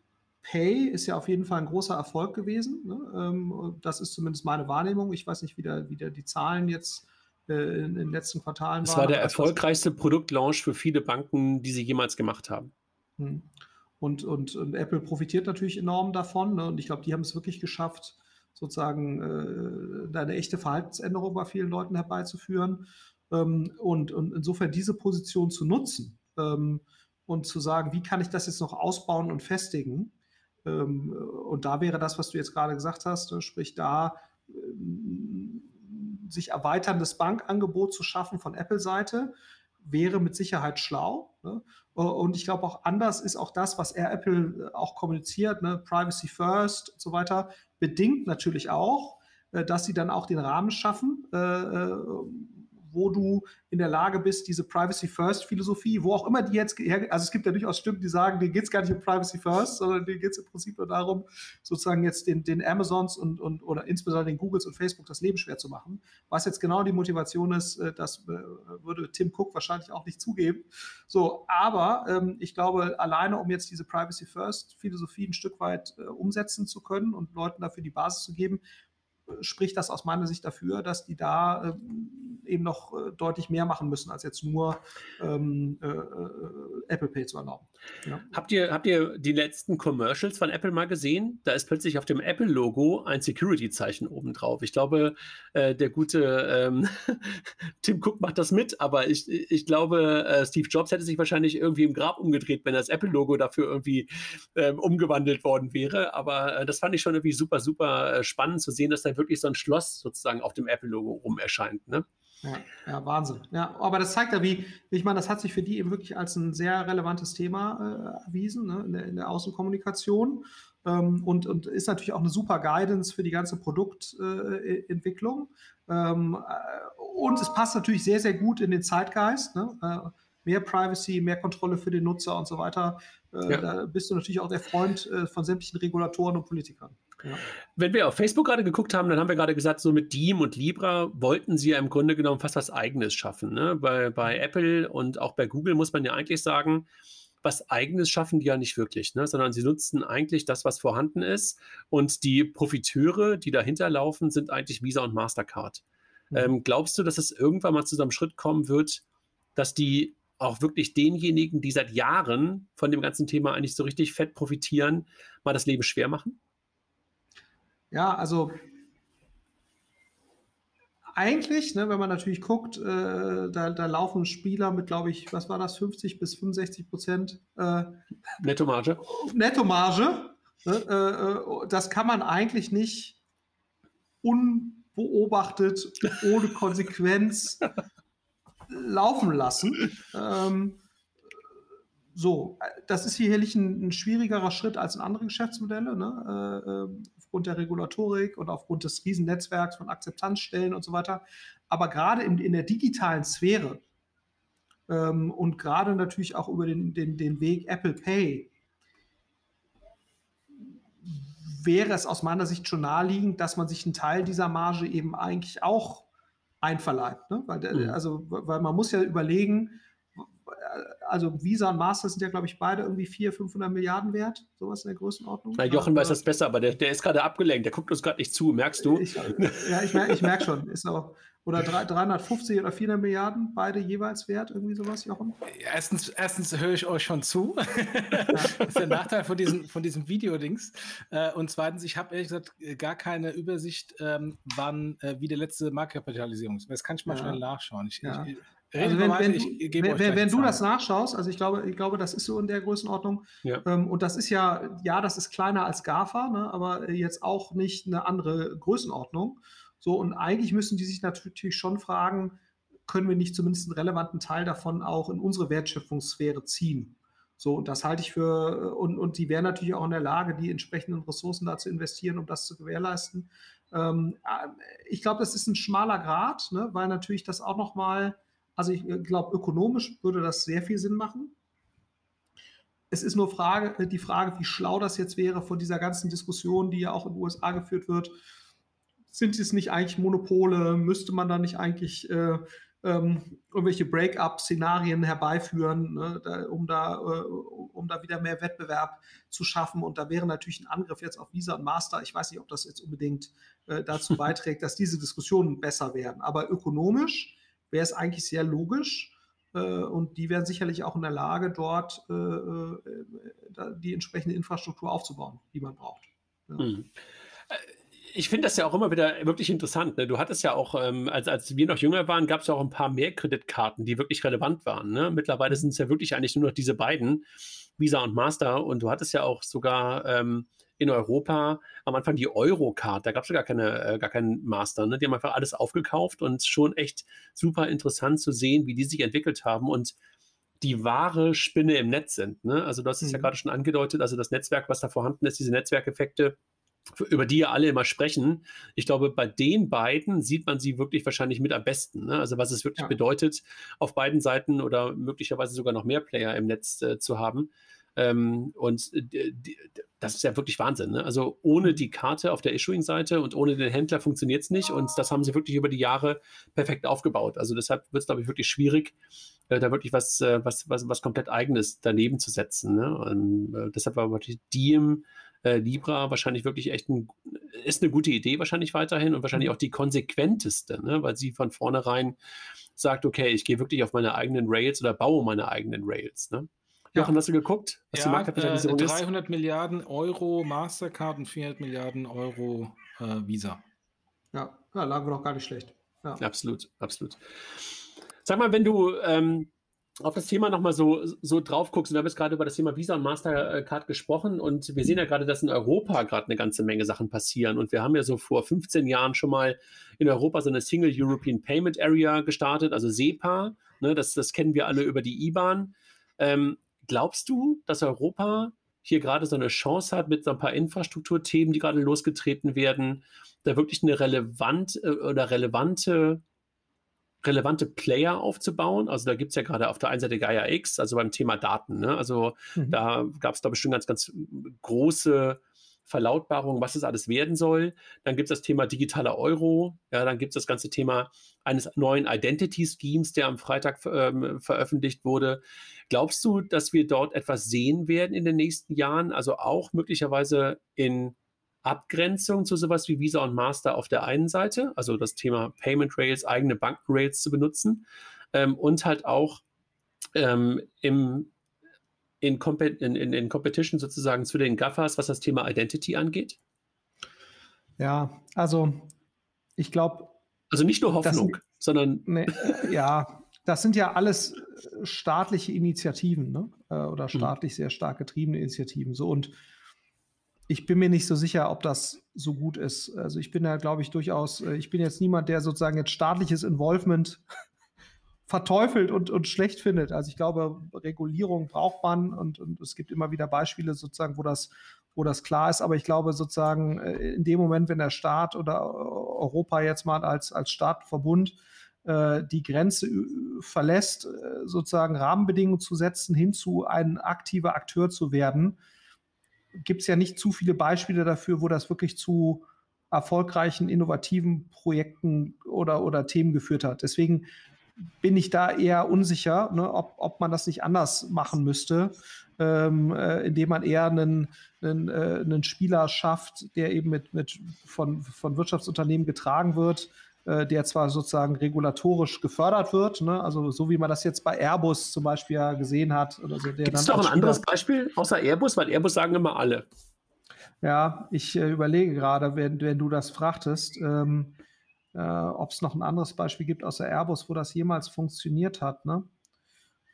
Pay ist ja auf jeden Fall ein großer Erfolg gewesen. Ne? Ähm, das ist zumindest meine Wahrnehmung. Ich weiß nicht, wie, der, wie der die Zahlen jetzt äh, in den letzten Quartalen waren. Es war der erfolgreichste Produktlaunch für viele Banken, die sie jemals gemacht haben. Hm. Und, und, und Apple profitiert natürlich enorm davon. Ne? Und ich glaube, die haben es wirklich geschafft, sozusagen äh, eine echte Verhaltensänderung bei vielen Leuten herbeizuführen. Ähm, und, und insofern diese Position zu nutzen ähm, und zu sagen, wie kann ich das jetzt noch ausbauen und festigen, und da wäre das, was du jetzt gerade gesagt hast, ne, sprich da ähm, sich erweiterndes Bankangebot zu schaffen von Apple-Seite, wäre mit Sicherheit schlau. Ne? Und ich glaube auch anders ist auch das, was er Apple äh, auch kommuniziert, ne? Privacy First und so weiter, bedingt natürlich auch, äh, dass sie dann auch den Rahmen schaffen, äh, wo du in der Lage bist, diese Privacy First Philosophie, wo auch immer die jetzt, also es gibt ja durchaus Stimmen, die sagen, denen geht es gar nicht um Privacy First, sondern denen geht es im Prinzip nur darum, sozusagen jetzt den, den Amazons und, und oder insbesondere den Googles und Facebook das Leben schwer zu machen. Was jetzt genau die Motivation ist, äh, das äh, würde Tim Cook wahrscheinlich auch nicht zugeben. So, aber ähm, ich glaube, alleine um jetzt diese Privacy First Philosophie ein Stück weit äh, umsetzen zu können und Leuten dafür die Basis zu geben, spricht das aus meiner Sicht dafür, dass die da äh, eben noch äh, deutlich mehr machen müssen, als jetzt nur ähm, äh, äh Apple Pay zu erlauben. Ja. Habt, ihr, habt ihr die letzten Commercials von Apple mal gesehen? Da ist plötzlich auf dem Apple-Logo ein Security-Zeichen obendrauf. Ich glaube, äh, der gute ähm, Tim Cook macht das mit, aber ich, ich glaube, äh, Steve Jobs hätte sich wahrscheinlich irgendwie im Grab umgedreht, wenn das Apple-Logo dafür irgendwie ähm, umgewandelt worden wäre. Aber das fand ich schon irgendwie super, super spannend zu sehen, dass da wirklich so ein Schloss sozusagen auf dem Apple-Logo rum erscheint. Ne? Ja, ja, Wahnsinn. Ja, aber das zeigt ja, wie, ich meine, das hat sich für die eben wirklich als ein sehr relevantes Thema äh, erwiesen ne, in, der, in der Außenkommunikation ähm, und, und ist natürlich auch eine super Guidance für die ganze Produktentwicklung. Äh, ähm, äh, und es passt natürlich sehr, sehr gut in den Zeitgeist. Ne? Äh, mehr Privacy, mehr Kontrolle für den Nutzer und so weiter. Äh, ja. Da bist du natürlich auch der Freund von sämtlichen Regulatoren und Politikern. Ja. Wenn wir auf Facebook gerade geguckt haben, dann haben wir gerade gesagt, so mit Diem und Libra wollten sie ja im Grunde genommen fast was Eigenes schaffen. Ne? Bei, bei Apple und auch bei Google muss man ja eigentlich sagen, was Eigenes schaffen die ja nicht wirklich, ne? sondern sie nutzen eigentlich das, was vorhanden ist. Und die Profiteure, die dahinter laufen, sind eigentlich Visa und Mastercard. Mhm. Ähm, glaubst du, dass es irgendwann mal zu einem Schritt kommen wird, dass die auch wirklich denjenigen, die seit Jahren von dem ganzen Thema eigentlich so richtig fett profitieren, mal das Leben schwer machen? Ja, also eigentlich, ne, wenn man natürlich guckt, äh, da, da, laufen Spieler mit, glaube ich, was war das, 50 bis 65 Prozent äh, Nettomarge. Nettomarge. Ne, äh, das kann man eigentlich nicht unbeobachtet, ohne Konsequenz laufen lassen. Ähm, so, das ist sicherlich ein, ein, schwierigerer Schritt als in anderen Geschäftsmodelle, ne? Aufgrund der Regulatorik und aufgrund des Riesennetzwerks von Akzeptanzstellen und so weiter. Aber gerade in, in der digitalen Sphäre ähm, und gerade natürlich auch über den, den, den Weg Apple Pay wäre es aus meiner Sicht schon naheliegend, dass man sich einen Teil dieser Marge eben eigentlich auch einverleibt. Ne? Weil, mhm. also, weil man muss ja überlegen, also Visa und Master sind ja, glaube ich, beide irgendwie 400, 500 Milliarden wert, sowas in der Größenordnung. Na, Jochen weiß das besser, aber der, der ist gerade abgelenkt, der guckt uns gerade nicht zu, merkst du? Ich, ja, ich merke ich merk schon. Ist auch, oder 350 oder 400 Milliarden, beide jeweils wert, irgendwie sowas, Jochen? Erstens, erstens höre ich euch schon zu. das ist der Nachteil von diesem, von diesem Videodings. Äh, und zweitens, ich habe ehrlich gesagt gar keine Übersicht, ähm, wann, äh, wie der letzte Marktkapitalisierung ist. Das kann ich mal ja. schnell nachschauen. Ich, ja. ich, also wenn, wenn, ich, wenn, wenn, du das nachschaust, also ich glaube, ich glaube, das ist so in der Größenordnung. Ja. Ähm, und das ist ja, ja, das ist kleiner als GAFA, ne, aber jetzt auch nicht eine andere Größenordnung. So, und eigentlich müssen die sich natürlich schon fragen, können wir nicht zumindest einen relevanten Teil davon auch in unsere Wertschöpfungssphäre ziehen? So, und das halte ich für, und, und die wären natürlich auch in der Lage, die entsprechenden Ressourcen da zu investieren, um das zu gewährleisten. Ähm, äh, ich glaube, das ist ein schmaler Grad, ne, weil natürlich das auch nochmal also ich äh, glaube, ökonomisch würde das sehr viel Sinn machen. Es ist nur Frage, äh, die Frage, wie schlau das jetzt wäre von dieser ganzen Diskussion, die ja auch in den USA geführt wird. Sind es nicht eigentlich Monopole? Müsste man da nicht eigentlich äh, ähm, irgendwelche Break-up-Szenarien herbeiführen, ne, da, um, da, äh, um da wieder mehr Wettbewerb zu schaffen? Und da wäre natürlich ein Angriff jetzt auf Visa und Master. Ich weiß nicht, ob das jetzt unbedingt äh, dazu beiträgt, dass diese Diskussionen besser werden. Aber ökonomisch wäre es eigentlich sehr logisch. Äh, und die wären sicherlich auch in der Lage, dort äh, äh, die entsprechende Infrastruktur aufzubauen, die man braucht. Ja. Hm. Ich finde das ja auch immer wieder wirklich interessant. Ne? Du hattest ja auch, ähm, als, als wir noch jünger waren, gab es ja auch ein paar mehr Kreditkarten, die wirklich relevant waren. Ne? Mittlerweile sind es ja wirklich eigentlich nur noch diese beiden, Visa und Master. Und du hattest ja auch sogar ähm, in Europa am Anfang die Eurocard, da gab es ja gar, keine, äh, gar keinen Master. Ne? Die haben einfach alles aufgekauft und schon echt super interessant zu sehen, wie die sich entwickelt haben und die wahre Spinne im Netz sind. Ne? Also du hast es mhm. ja gerade schon angedeutet, also das Netzwerk, was da vorhanden ist, diese Netzwerkeffekte, über die ja alle immer sprechen. Ich glaube, bei den beiden sieht man sie wirklich wahrscheinlich mit am besten. Ne? Also was es wirklich ja. bedeutet, auf beiden Seiten oder möglicherweise sogar noch mehr Player im Netz äh, zu haben. Ähm, und die, die, das ist ja wirklich Wahnsinn. Ne? Also ohne mhm. die Karte auf der Issuing-Seite und ohne den Händler funktioniert es nicht. Und das haben sie wirklich über die Jahre perfekt aufgebaut. Also deshalb wird es, glaube ich, wirklich schwierig, äh, da wirklich was, äh, was, was, was komplett Eigenes daneben zu setzen. Ne? Und, äh, deshalb war wirklich Diem, äh, Libra wahrscheinlich wirklich echt ein, ist eine gute Idee wahrscheinlich weiterhin und wahrscheinlich mhm. auch die konsequenteste, ne? weil sie von vornherein sagt, okay, ich gehe wirklich auf meine eigenen Rails oder baue meine eigenen Rails. Ne? Jochen, hast du geguckt, was ja, die Marktkapitalisierung äh, 300 ist? Milliarden Euro Mastercard und 400 Milliarden Euro äh, Visa. Ja, ja, lagen wir doch gar nicht schlecht. Ja. Absolut, absolut. Sag mal, wenn du, ähm, auf das Thema nochmal so, so drauf guckst, wir haben jetzt gerade über das Thema Visa und Mastercard gesprochen und wir sehen ja gerade, dass in Europa gerade eine ganze Menge Sachen passieren und wir haben ja so vor 15 Jahren schon mal in Europa so eine Single European Payment Area gestartet, also SEPA, ne, das, das kennen wir alle über die IBAN. Ähm, glaubst du, dass Europa hier gerade so eine Chance hat mit so ein paar Infrastrukturthemen, die gerade losgetreten werden, da wirklich eine relevant äh, oder relevante relevante Player aufzubauen. Also da gibt es ja gerade auf der einen Seite Gaia X, also beim Thema Daten. Ne? Also mhm. da gab es da bestimmt ganz, ganz große Verlautbarungen, was es alles werden soll. Dann gibt es das Thema digitaler Euro. Ja, dann gibt es das ganze Thema eines neuen Identity Schemes, der am Freitag ähm, veröffentlicht wurde. Glaubst du, dass wir dort etwas sehen werden in den nächsten Jahren? Also auch möglicherweise in Abgrenzung zu sowas wie Visa und Master auf der einen Seite, also das Thema Payment Rails, eigene Bankenrails zu benutzen ähm, und halt auch ähm, im, in, in, in, in Competition sozusagen zu den GAFAs, was das Thema Identity angeht? Ja, also ich glaube. Also nicht nur Hoffnung, das, sondern. Ne, ja, das sind ja alles staatliche Initiativen, ne? Äh, oder mhm. staatlich sehr stark getriebene Initiativen. So und ich bin mir nicht so sicher, ob das so gut ist. Also ich bin da, glaube ich, durchaus, äh, ich bin jetzt niemand, der sozusagen jetzt staatliches Involvement verteufelt und, und schlecht findet. Also ich glaube, Regulierung braucht man und, und es gibt immer wieder Beispiele sozusagen, wo das, wo das klar ist. Aber ich glaube sozusagen äh, in dem Moment, wenn der Staat oder Europa jetzt mal als, als Staatverbund äh, die Grenze verlässt, sozusagen Rahmenbedingungen zu setzen, hin zu ein aktiver Akteur zu werden, gibt es ja nicht zu viele Beispiele dafür, wo das wirklich zu erfolgreichen, innovativen Projekten oder, oder Themen geführt hat. Deswegen bin ich da eher unsicher, ne, ob, ob man das nicht anders machen müsste, ähm, äh, indem man eher einen, einen, äh, einen Spieler schafft, der eben mit, mit von, von Wirtschaftsunternehmen getragen wird, äh, der zwar sozusagen regulatorisch gefördert wird, ne? also so wie man das jetzt bei Airbus zum Beispiel ja gesehen hat. Oder so, Gibt es doch ein anderes Beispiel außer Airbus, weil Airbus sagen immer alle. Ja, ich äh, überlege gerade, wenn, wenn du das fragtest, ähm, äh, ob es noch ein anderes Beispiel gibt außer Airbus, wo das jemals funktioniert hat. Ne?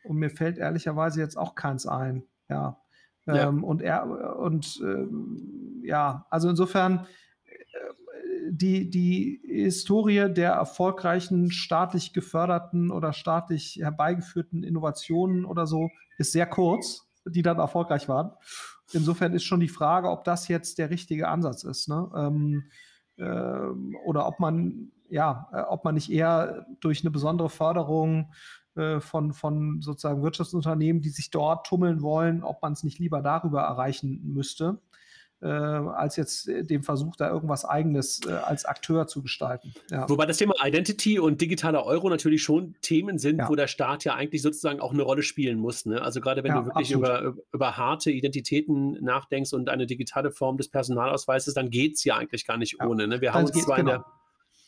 Und mir fällt ehrlicherweise jetzt auch keins ein. Ja. Ähm, ja. Und, er, und ähm, ja, also insofern die, die Historie der erfolgreichen staatlich geförderten oder staatlich herbeigeführten Innovationen oder so ist sehr kurz, die dann erfolgreich waren. Insofern ist schon die Frage, ob das jetzt der richtige Ansatz ist. Ne? Ähm, äh, oder ob man, ja, äh, ob man nicht eher durch eine besondere Förderung äh, von, von sozusagen Wirtschaftsunternehmen, die sich dort tummeln wollen, ob man es nicht lieber darüber erreichen müsste äh, als jetzt äh, dem Versuch, da irgendwas Eigenes äh, als Akteur zu gestalten. Ja. Wobei das Thema Identity und digitaler Euro natürlich schon Themen sind, ja. wo der Staat ja eigentlich sozusagen auch eine Rolle spielen muss. Ne? Also gerade wenn ja, du wirklich über, über harte Identitäten nachdenkst und eine digitale Form des Personalausweises, dann geht es ja eigentlich gar nicht ohne. Ne? Wir haben uns zwar genau. in der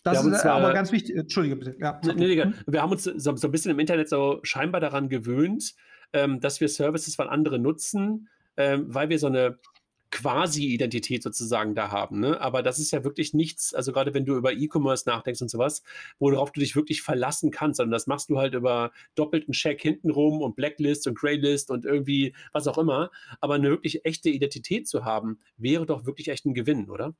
das ist aber ganz wichtig. Entschuldige bitte. Ja, nee, nee, hm? wir haben uns so, so, ein bisschen im Internet so scheinbar daran gewöhnt, ähm, dass wir Services von anderen nutzen, ähm, weil wir so eine Quasi-Identität sozusagen da haben. Ne? Aber das ist ja wirklich nichts, also gerade wenn du über E-Commerce nachdenkst und sowas, worauf du dich wirklich verlassen kannst, sondern das machst du halt über doppelten Check hintenrum und Blacklist und Graylist und irgendwie was auch immer. Aber eine wirklich echte Identität zu haben, wäre doch wirklich echt ein Gewinn, oder?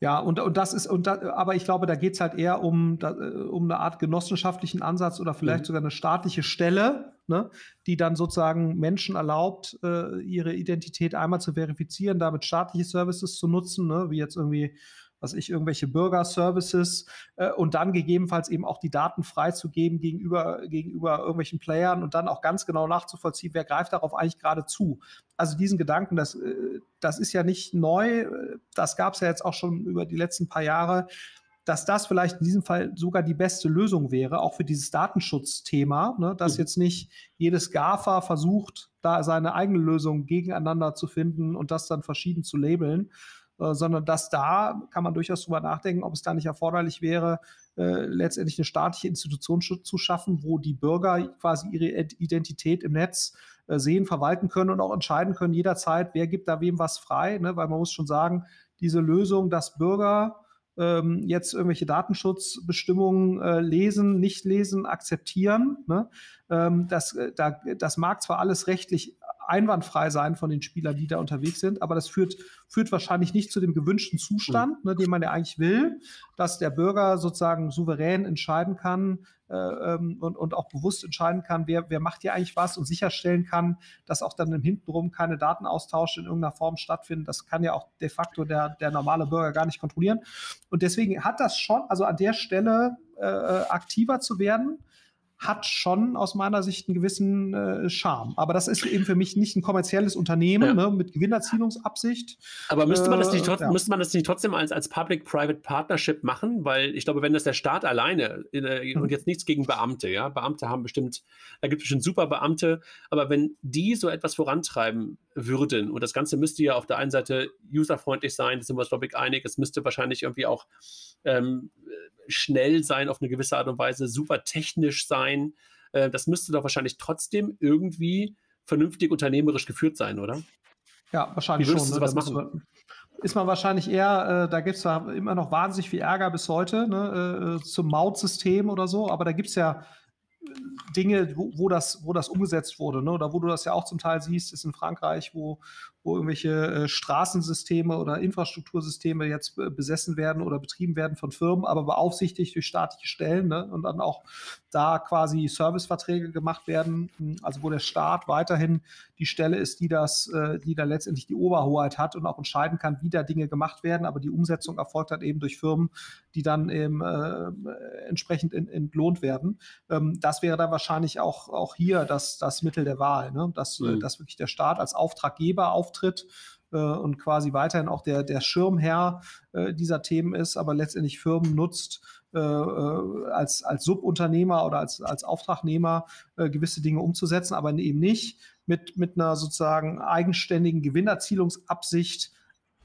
Ja, und, und das ist, und da, aber ich glaube, da geht es halt eher um, da, äh, um eine Art genossenschaftlichen Ansatz oder vielleicht mhm. sogar eine staatliche Stelle, ne, die dann sozusagen Menschen erlaubt, äh, ihre Identität einmal zu verifizieren, damit staatliche Services zu nutzen, ne, wie jetzt irgendwie was ich, irgendwelche Bürgerservices äh, und dann gegebenenfalls eben auch die Daten freizugeben gegenüber, gegenüber irgendwelchen Playern und dann auch ganz genau nachzuvollziehen, wer greift darauf eigentlich gerade zu. Also diesen Gedanken, das, äh, das ist ja nicht neu, das gab es ja jetzt auch schon über die letzten paar Jahre dass das vielleicht in diesem Fall sogar die beste Lösung wäre, auch für dieses Datenschutzthema, ne, dass mhm. jetzt nicht jedes GAFA versucht, da seine eigene Lösung gegeneinander zu finden und das dann verschieden zu labeln, äh, sondern dass da kann man durchaus drüber nachdenken, ob es da nicht erforderlich wäre, äh, letztendlich eine staatliche Institution zu schaffen, wo die Bürger quasi ihre Identität im Netz äh, sehen, verwalten können und auch entscheiden können jederzeit, wer gibt da wem was frei, ne? weil man muss schon sagen, diese Lösung, dass Bürger ähm, jetzt irgendwelche Datenschutzbestimmungen äh, lesen, nicht lesen, akzeptieren. Ne? Ähm, das, äh, da, das mag zwar alles rechtlich einwandfrei sein von den Spielern, die da unterwegs sind, aber das führt, führt wahrscheinlich nicht zu dem gewünschten Zustand, mhm. ne, den man ja eigentlich will, dass der Bürger sozusagen souverän entscheiden kann und, und auch bewusst entscheiden kann, wer, wer macht hier eigentlich was und sicherstellen kann, dass auch dann im Hintenrum keine Datenaustausche in irgendeiner Form stattfinden. Das kann ja auch de facto der, der normale Bürger gar nicht kontrollieren. Und deswegen hat das schon, also an der Stelle äh, aktiver zu werden, hat schon aus meiner Sicht einen gewissen äh, Charme. Aber das ist eben für mich nicht ein kommerzielles Unternehmen ja. ne, mit Gewinnerzielungsabsicht. Aber müsste man das nicht, äh, ja. müsste man das nicht trotzdem als, als Public-Private Partnership machen? Weil ich glaube, wenn das der Staat alleine äh, mhm. und jetzt nichts gegen Beamte, ja, Beamte haben bestimmt, da gibt es bestimmt super Beamte, aber wenn die so etwas vorantreiben würden und das Ganze müsste ja auf der einen Seite userfreundlich sein, da sind wir uns, glaube ich, einig, es müsste wahrscheinlich irgendwie auch ähm, schnell sein auf eine gewisse Art und Weise, super technisch sein. Äh, das müsste doch wahrscheinlich trotzdem irgendwie vernünftig unternehmerisch geführt sein, oder? Ja, wahrscheinlich Wie schon. Ne? machen? ist man wahrscheinlich eher, äh, da gibt es ja immer noch wahnsinnig viel Ärger bis heute ne, äh, zum Mautsystem oder so, aber da gibt es ja Dinge, wo, wo, das, wo das umgesetzt wurde, ne? oder wo du das ja auch zum Teil siehst, ist in Frankreich, wo, wo irgendwelche äh, Straßensysteme oder Infrastruktursysteme jetzt besessen werden oder betrieben werden von Firmen, aber beaufsichtigt durch staatliche Stellen ne? und dann auch da quasi Serviceverträge gemacht werden, also wo der Staat weiterhin die Stelle ist, die das, äh, die da letztendlich die Oberhoheit hat und auch entscheiden kann, wie da Dinge gemacht werden, aber die Umsetzung erfolgt dann eben durch Firmen, die dann eben äh, entsprechend in, entlohnt werden. Ähm, das wäre dann wahrscheinlich auch, auch hier das, das Mittel der Wahl, ne? dass, mhm. dass wirklich der Staat als Auftraggeber auftritt äh, und quasi weiterhin auch der, der Schirmherr äh, dieser Themen ist, aber letztendlich Firmen nutzt, äh, äh, als, als Subunternehmer oder als, als Auftragnehmer äh, gewisse Dinge umzusetzen, aber eben nicht mit, mit einer sozusagen eigenständigen Gewinnerzielungsabsicht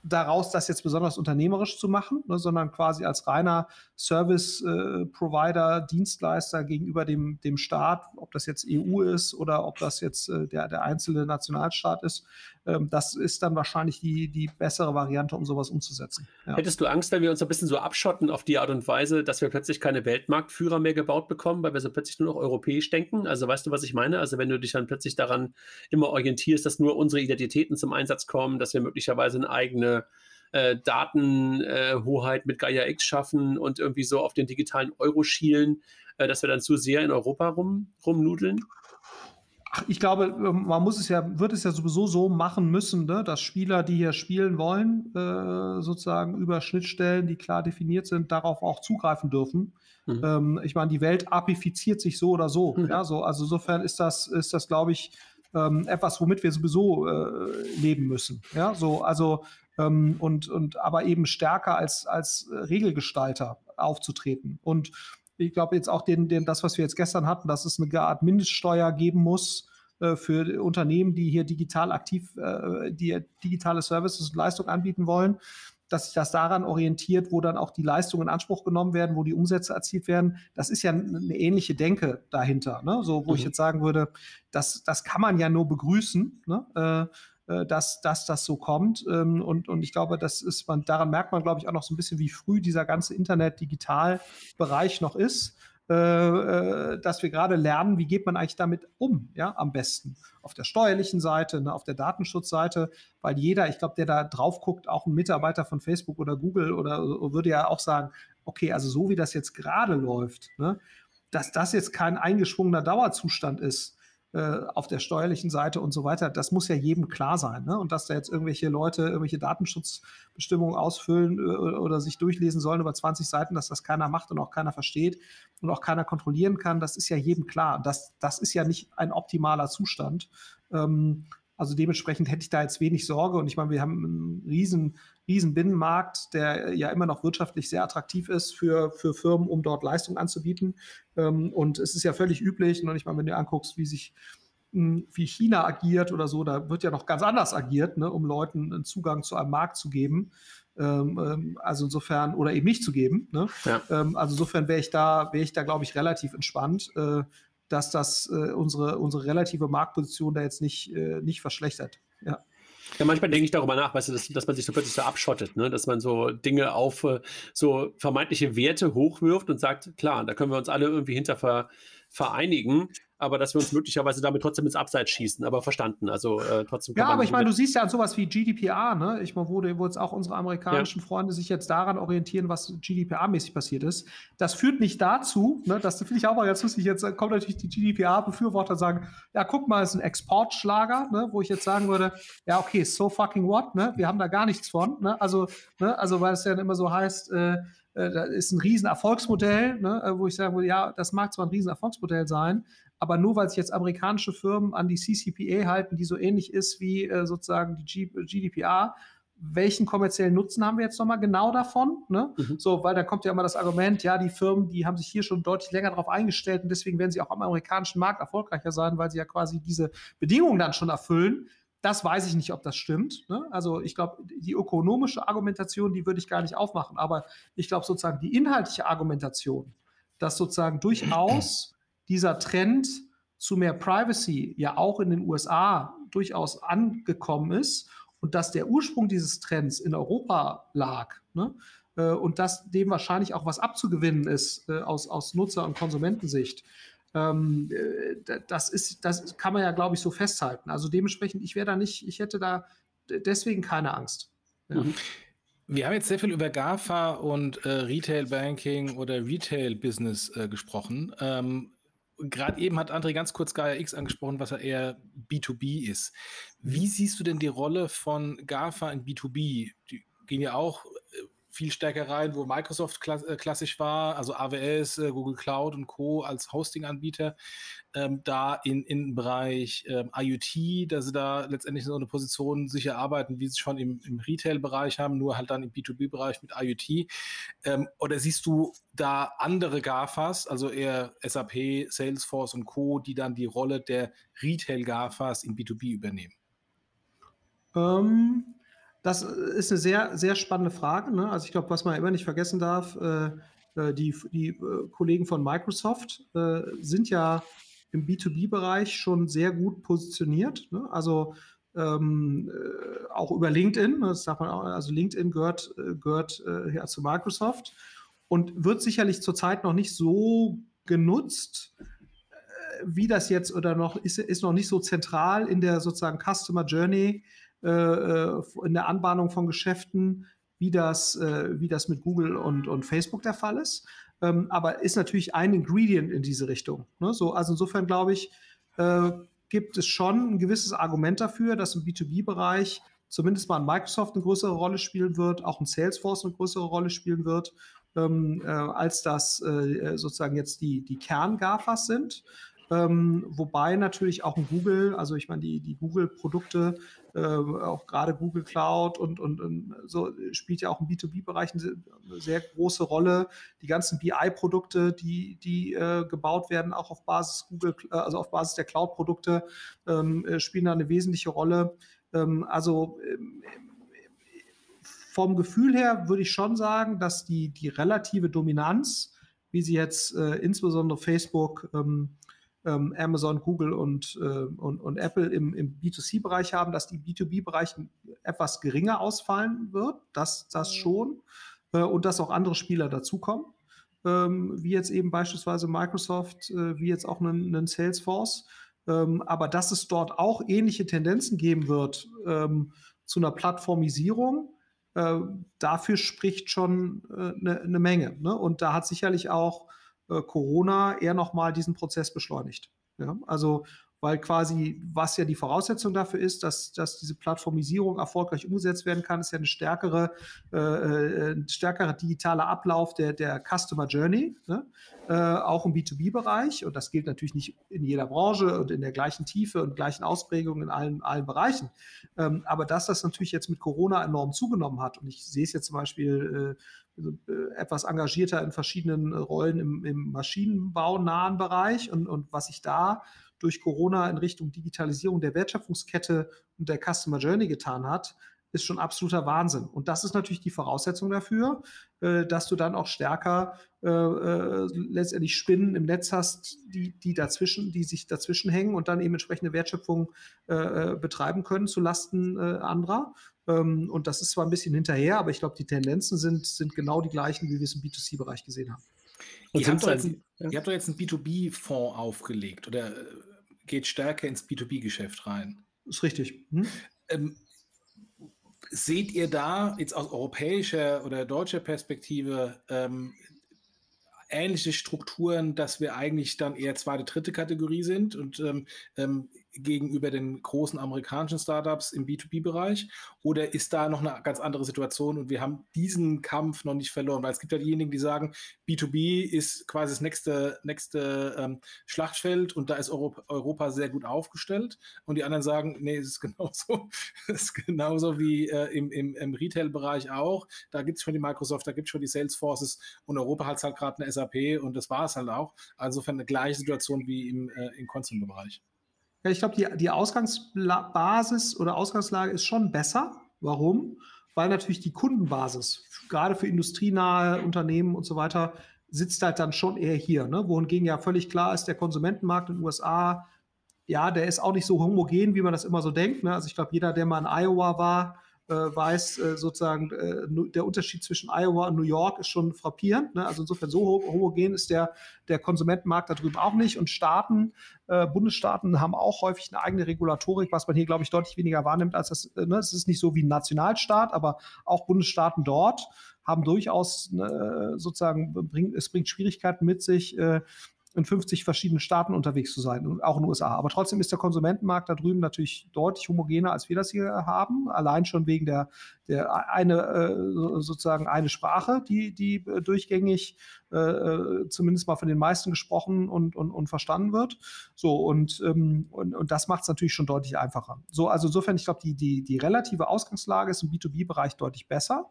daraus, das jetzt besonders unternehmerisch zu machen, ne, sondern quasi als reiner Service-Provider, äh, Dienstleister gegenüber dem, dem Staat, ob das jetzt EU ist oder ob das jetzt äh, der, der einzelne Nationalstaat ist, das ist dann wahrscheinlich die, die bessere Variante, um sowas umzusetzen. Ja. Hättest du Angst, wenn wir uns ein bisschen so abschotten auf die Art und Weise, dass wir plötzlich keine Weltmarktführer mehr gebaut bekommen, weil wir so plötzlich nur noch europäisch denken? Also weißt du, was ich meine? Also wenn du dich dann plötzlich daran immer orientierst, dass nur unsere Identitäten zum Einsatz kommen, dass wir möglicherweise eine eigene äh, Datenhoheit äh, mit Gaia X schaffen und irgendwie so auf den digitalen Euro schielen, äh, dass wir dann zu sehr in Europa rum, rumnudeln? Ich glaube, ähm, man muss es ja, wird es ja sowieso so machen müssen, ne, dass Spieler, die hier spielen wollen, äh, sozusagen über Schnittstellen, die klar definiert sind, darauf auch zugreifen dürfen. Mhm. Ähm, ich meine, die Welt apifiziert sich so oder so. Mhm. Ja, so also insofern ist das, ist das, glaube ich, ähm, etwas, womit wir sowieso äh, leben müssen. Ja, so also ähm, und und aber eben stärker als als Regelgestalter aufzutreten und ich glaube jetzt auch den, den, das, was wir jetzt gestern hatten, dass es eine Art Mindeststeuer geben muss äh, für Unternehmen, die hier digital aktiv, äh, die digitale Services und Leistungen anbieten wollen, dass sich das daran orientiert, wo dann auch die Leistungen in Anspruch genommen werden, wo die Umsätze erzielt werden. Das ist ja eine ähnliche Denke dahinter, ne? so wo mhm. ich jetzt sagen würde, das, das kann man ja nur begrüßen. Ne? Äh, dass, dass das so kommt. Ähm, und, und ich glaube, das ist man, daran merkt man, glaube ich, auch noch so ein bisschen, wie früh dieser ganze Internet-Digital-Bereich noch ist. Äh, äh, dass wir gerade lernen, wie geht man eigentlich damit um, ja, am besten. Auf der steuerlichen Seite, ne, auf der Datenschutzseite, weil jeder, ich glaube, der da drauf guckt, auch ein Mitarbeiter von Facebook oder Google oder würde ja auch sagen, okay, also so wie das jetzt gerade läuft, ne, dass das jetzt kein eingeschwungener Dauerzustand ist, äh, auf der steuerlichen Seite und so weiter, das muss ja jedem klar sein. Ne? Und dass da jetzt irgendwelche Leute irgendwelche Datenschutzbestimmungen ausfüllen äh, oder sich durchlesen sollen über 20 Seiten, dass das keiner macht und auch keiner versteht und auch keiner kontrollieren kann, das ist ja jedem klar. Das, das ist ja nicht ein optimaler Zustand. Ähm, also dementsprechend hätte ich da jetzt wenig Sorge. Und ich meine, wir haben einen riesen, riesen Binnenmarkt, der ja immer noch wirtschaftlich sehr attraktiv ist für, für Firmen, um dort Leistung anzubieten. Ähm, und es ist ja völlig üblich. Und ich meine, wenn du anguckst, wie sich hm, wie China agiert oder so, da wird ja noch ganz anders agiert, ne, um Leuten einen Zugang zu einem Markt zu geben. Ähm, ähm also insofern, oder eben nicht zu geben. Ne? Ja. Ähm, also insofern wäre ich da, wäre ich da, glaube ich, relativ entspannt. Äh, dass das äh, unsere, unsere relative Marktposition da jetzt nicht, äh, nicht verschlechtert. Ja. Ja, manchmal denke ich darüber nach, weißt du, dass, dass man sich so plötzlich so abschottet, ne? dass man so Dinge auf äh, so vermeintliche Werte hochwirft und sagt, klar, da können wir uns alle irgendwie hinter ver, vereinigen aber dass wir uns möglicherweise damit trotzdem ins Abseits schießen, aber verstanden. Also äh, trotzdem. Ja, aber ich meine, du siehst ja an sowas wie GDPR, ne? Ich meine, wo, wo jetzt auch unsere amerikanischen ja. Freunde sich jetzt daran orientieren, was GDPR-mäßig passiert ist. Das führt nicht dazu, ne? Das finde ich auch mal ganz lustig. Jetzt kommen natürlich die GDPR-Befürworter und sagen, ja, guck mal, es ist ein Exportschlager, ne? Wo ich jetzt sagen würde, ja, okay, so fucking what, ne? Wir haben da gar nichts von, ne? Also, ne? Also, weil es ja immer so heißt, äh, äh, das ist ein Riesenerfolgsmodell, ne, äh, wo ich sagen würde, ja, das mag zwar ein Riesenerfolgsmodell sein, aber nur weil sich jetzt amerikanische Firmen an die CCPA halten, die so ähnlich ist wie äh, sozusagen die G GDPR, welchen kommerziellen Nutzen haben wir jetzt nochmal genau davon? Ne? Mhm. So, weil dann kommt ja immer das Argument, ja, die Firmen, die haben sich hier schon deutlich länger darauf eingestellt und deswegen werden sie auch am amerikanischen Markt erfolgreicher sein, weil sie ja quasi diese Bedingungen dann schon erfüllen. Das weiß ich nicht, ob das stimmt. Ne? Also ich glaube, die ökonomische Argumentation, die würde ich gar nicht aufmachen. Aber ich glaube sozusagen die inhaltliche Argumentation, dass sozusagen durchaus dieser Trend zu mehr Privacy ja auch in den USA durchaus angekommen ist und dass der Ursprung dieses Trends in Europa lag ne? Äh, und dass dem wahrscheinlich auch was abzugewinnen ist äh, aus, aus Nutzer- und Konsumentensicht. Ähm, äh, das ist, das kann man ja, glaube ich, so festhalten. Also dementsprechend, ich wäre da nicht, ich hätte da deswegen keine Angst. Ja. Mhm. Wir haben jetzt sehr viel über GAFA und äh, Retail Banking oder Retail Business äh, gesprochen. Ähm, Gerade eben hat André ganz kurz Gaia X angesprochen, was ja eher B2B ist. Wie siehst du denn die Rolle von GAFA in B2B? Die gehen ja auch viel stärker rein, wo Microsoft äh, klassisch war, also AWS, äh, Google Cloud und Co. als Hosting-Anbieter, ähm, da in, in Bereich ähm, IoT, dass sie da letztendlich so eine Position sicher arbeiten, wie sie schon im, im Retail-Bereich haben, nur halt dann im B2B-Bereich mit IoT. Ähm, oder siehst du da andere GAFAs, also eher SAP, Salesforce und Co., die dann die Rolle der Retail-GAFAs im B2B übernehmen? Ähm, das ist eine sehr, sehr spannende Frage. Ne? Also ich glaube, was man immer nicht vergessen darf, äh, äh die, die äh, Kollegen von Microsoft äh, sind ja im B2B-Bereich schon sehr gut positioniert. Ne? Also ähm, äh, auch über LinkedIn, ne? das sagt man auch, also LinkedIn gehört, äh, gehört ja zu Microsoft und wird sicherlich zurzeit noch nicht so genutzt, wie das jetzt oder noch ist, ist noch nicht so zentral in der sozusagen Customer Journey äh, äh, in der Anbahnung von Geschäften, wie das, äh, wie das mit Google und, und Facebook der Fall ist. Ähm, aber ist natürlich ein Ingredient in diese Richtung. Ne? So, also insofern glaube ich, äh, gibt es schon ein gewisses Argument dafür, dass im B2B-Bereich zumindest mal ein Microsoft eine größere Rolle spielen wird, auch ein Salesforce eine größere Rolle spielen wird, ähm, äh, als das äh, sozusagen jetzt die, die Kern-GAFAs sind. Ähm, wobei natürlich auch ein Google, also ich meine, die, die Google-Produkte, äh, auch gerade Google Cloud und, und, und, so spielt ja auch im B2B-Bereich eine sehr große Rolle. Die ganzen BI-Produkte, die, die äh, gebaut werden, auch auf Basis Google, äh, also auf Basis der Cloud-Produkte, ähm, äh, spielen da eine wesentliche Rolle. Ähm, also ähm, vom Gefühl her würde ich schon sagen, dass die, die relative Dominanz, wie sie jetzt äh, insbesondere Facebook ähm, ähm, Amazon, Google und, äh, und, und Apple im, im B2C-Bereich haben, dass die B2B-Bereich etwas geringer ausfallen wird. Das, das mhm. schon. Äh, und dass auch andere Spieler dazukommen. Ähm, wie jetzt eben beispielsweise Microsoft, äh, wie jetzt auch einen, einen Salesforce. Ähm, aber dass es dort auch ähnliche Tendenzen geben wird ähm, zu einer Plattformisierung, äh, dafür spricht schon eine äh, ne Menge. Ne? Und da hat sicherlich auch Corona eher nochmal diesen Prozess beschleunigt. Ja? Also weil quasi, was ja die Voraussetzung dafür ist, dass, dass diese Plattformisierung erfolgreich umgesetzt werden kann, ist ja eine stärkere, äh, äh ein stärkerer digitaler Ablauf der, der Customer Journey, ne? äh, auch im B2B-Bereich. Und das gilt natürlich nicht in jeder Branche und in der gleichen Tiefe und gleichen Ausprägung in allen, allen Bereichen. Ähm, aber dass das natürlich jetzt mit Corona enorm zugenommen hat, und ich sehe es jetzt zum Beispiel äh, also, äh, etwas engagierter in verschiedenen Rollen im, im maschinenbaunahen Bereich und, und was sich da durch Corona in Richtung Digitalisierung der Wertschöpfungskette und der Customer Journey getan hat, ist schon absoluter Wahnsinn. Und das ist natürlich die Voraussetzung dafür, äh, dass du dann auch stärker äh, äh, letztendlich Spinnen im Netz hast, die, die dazwischen, die sich dazwischen hängen und dann eben entsprechende Wertschöpfung äh, äh betreiben können zu Lasten äh, anderer. Ähm, und das ist zwar ein bisschen hinterher, aber ich glaube, die Tendenzen sind, sind genau die gleichen, wie wir es im B2C-Bereich gesehen haben. Und ihr, habt jetzt, ja. ihr habt doch jetzt einen B2B-Fonds aufgelegt oder geht stärker ins B2B-Geschäft rein. Ist richtig. Hm? Ähm, seht ihr da jetzt aus europäischer oder deutscher Perspektive ähm, ähnliche Strukturen, dass wir eigentlich dann eher zweite, dritte Kategorie sind und ähm, ähm, gegenüber den großen amerikanischen Startups im B2B-Bereich? Oder ist da noch eine ganz andere Situation und wir haben diesen Kampf noch nicht verloren? Weil es gibt ja diejenigen, die sagen, B2B ist quasi das nächste, nächste ähm, Schlachtfeld und da ist Europa, Europa, sehr gut aufgestellt. Und die anderen sagen, nee, es ist genauso, es ist genauso wie äh, im, im, im Retail-Bereich auch. Da gibt es schon die Microsoft, da gibt es schon die Salesforces und Europa hat halt gerade eine SAP und das war es halt auch. Also insofern eine gleiche Situation wie im, äh, im Consumer-Bereich. Ja, ich glaube, die, die Ausgangsbasis oder Ausgangslage ist schon besser. Warum? Weil natürlich die Kundenbasis, gerade für industrienahe Unternehmen und so weiter, sitzt halt dann schon eher hier. Ne? Wohingegen ja völlig klar ist, der Konsumentenmarkt in den USA, ja, der ist auch nicht so homogen, wie man das immer so denkt. Ne? Also ich glaube, jeder, der mal in Iowa war, weiß, äh, sozusagen äh, der Unterschied zwischen Iowa und New York ist schon frappierend. Ne? Also insofern so homogen ist der, der Konsumentenmarkt da drüben auch nicht. Und Staaten, äh, Bundesstaaten haben auch häufig eine eigene Regulatorik, was man hier, glaube ich, deutlich weniger wahrnimmt als das. Äh, ne? Es ist nicht so wie ein Nationalstaat, aber auch Bundesstaaten dort haben durchaus ne, sozusagen, bringt, es bringt Schwierigkeiten mit sich, äh, in 50 verschiedenen Staaten unterwegs zu sein, auch in den USA. Aber trotzdem ist der Konsumentenmarkt da drüben natürlich deutlich homogener, als wir das hier haben. Allein schon wegen der, der eine äh, sozusagen eine Sprache, die, die äh, durchgängig äh, zumindest mal von den meisten gesprochen und, und, und verstanden wird. So, und, ähm, und, und das macht es natürlich schon deutlich einfacher. So, also insofern, ich glaube, die, die, die relative Ausgangslage ist im B2B-Bereich deutlich besser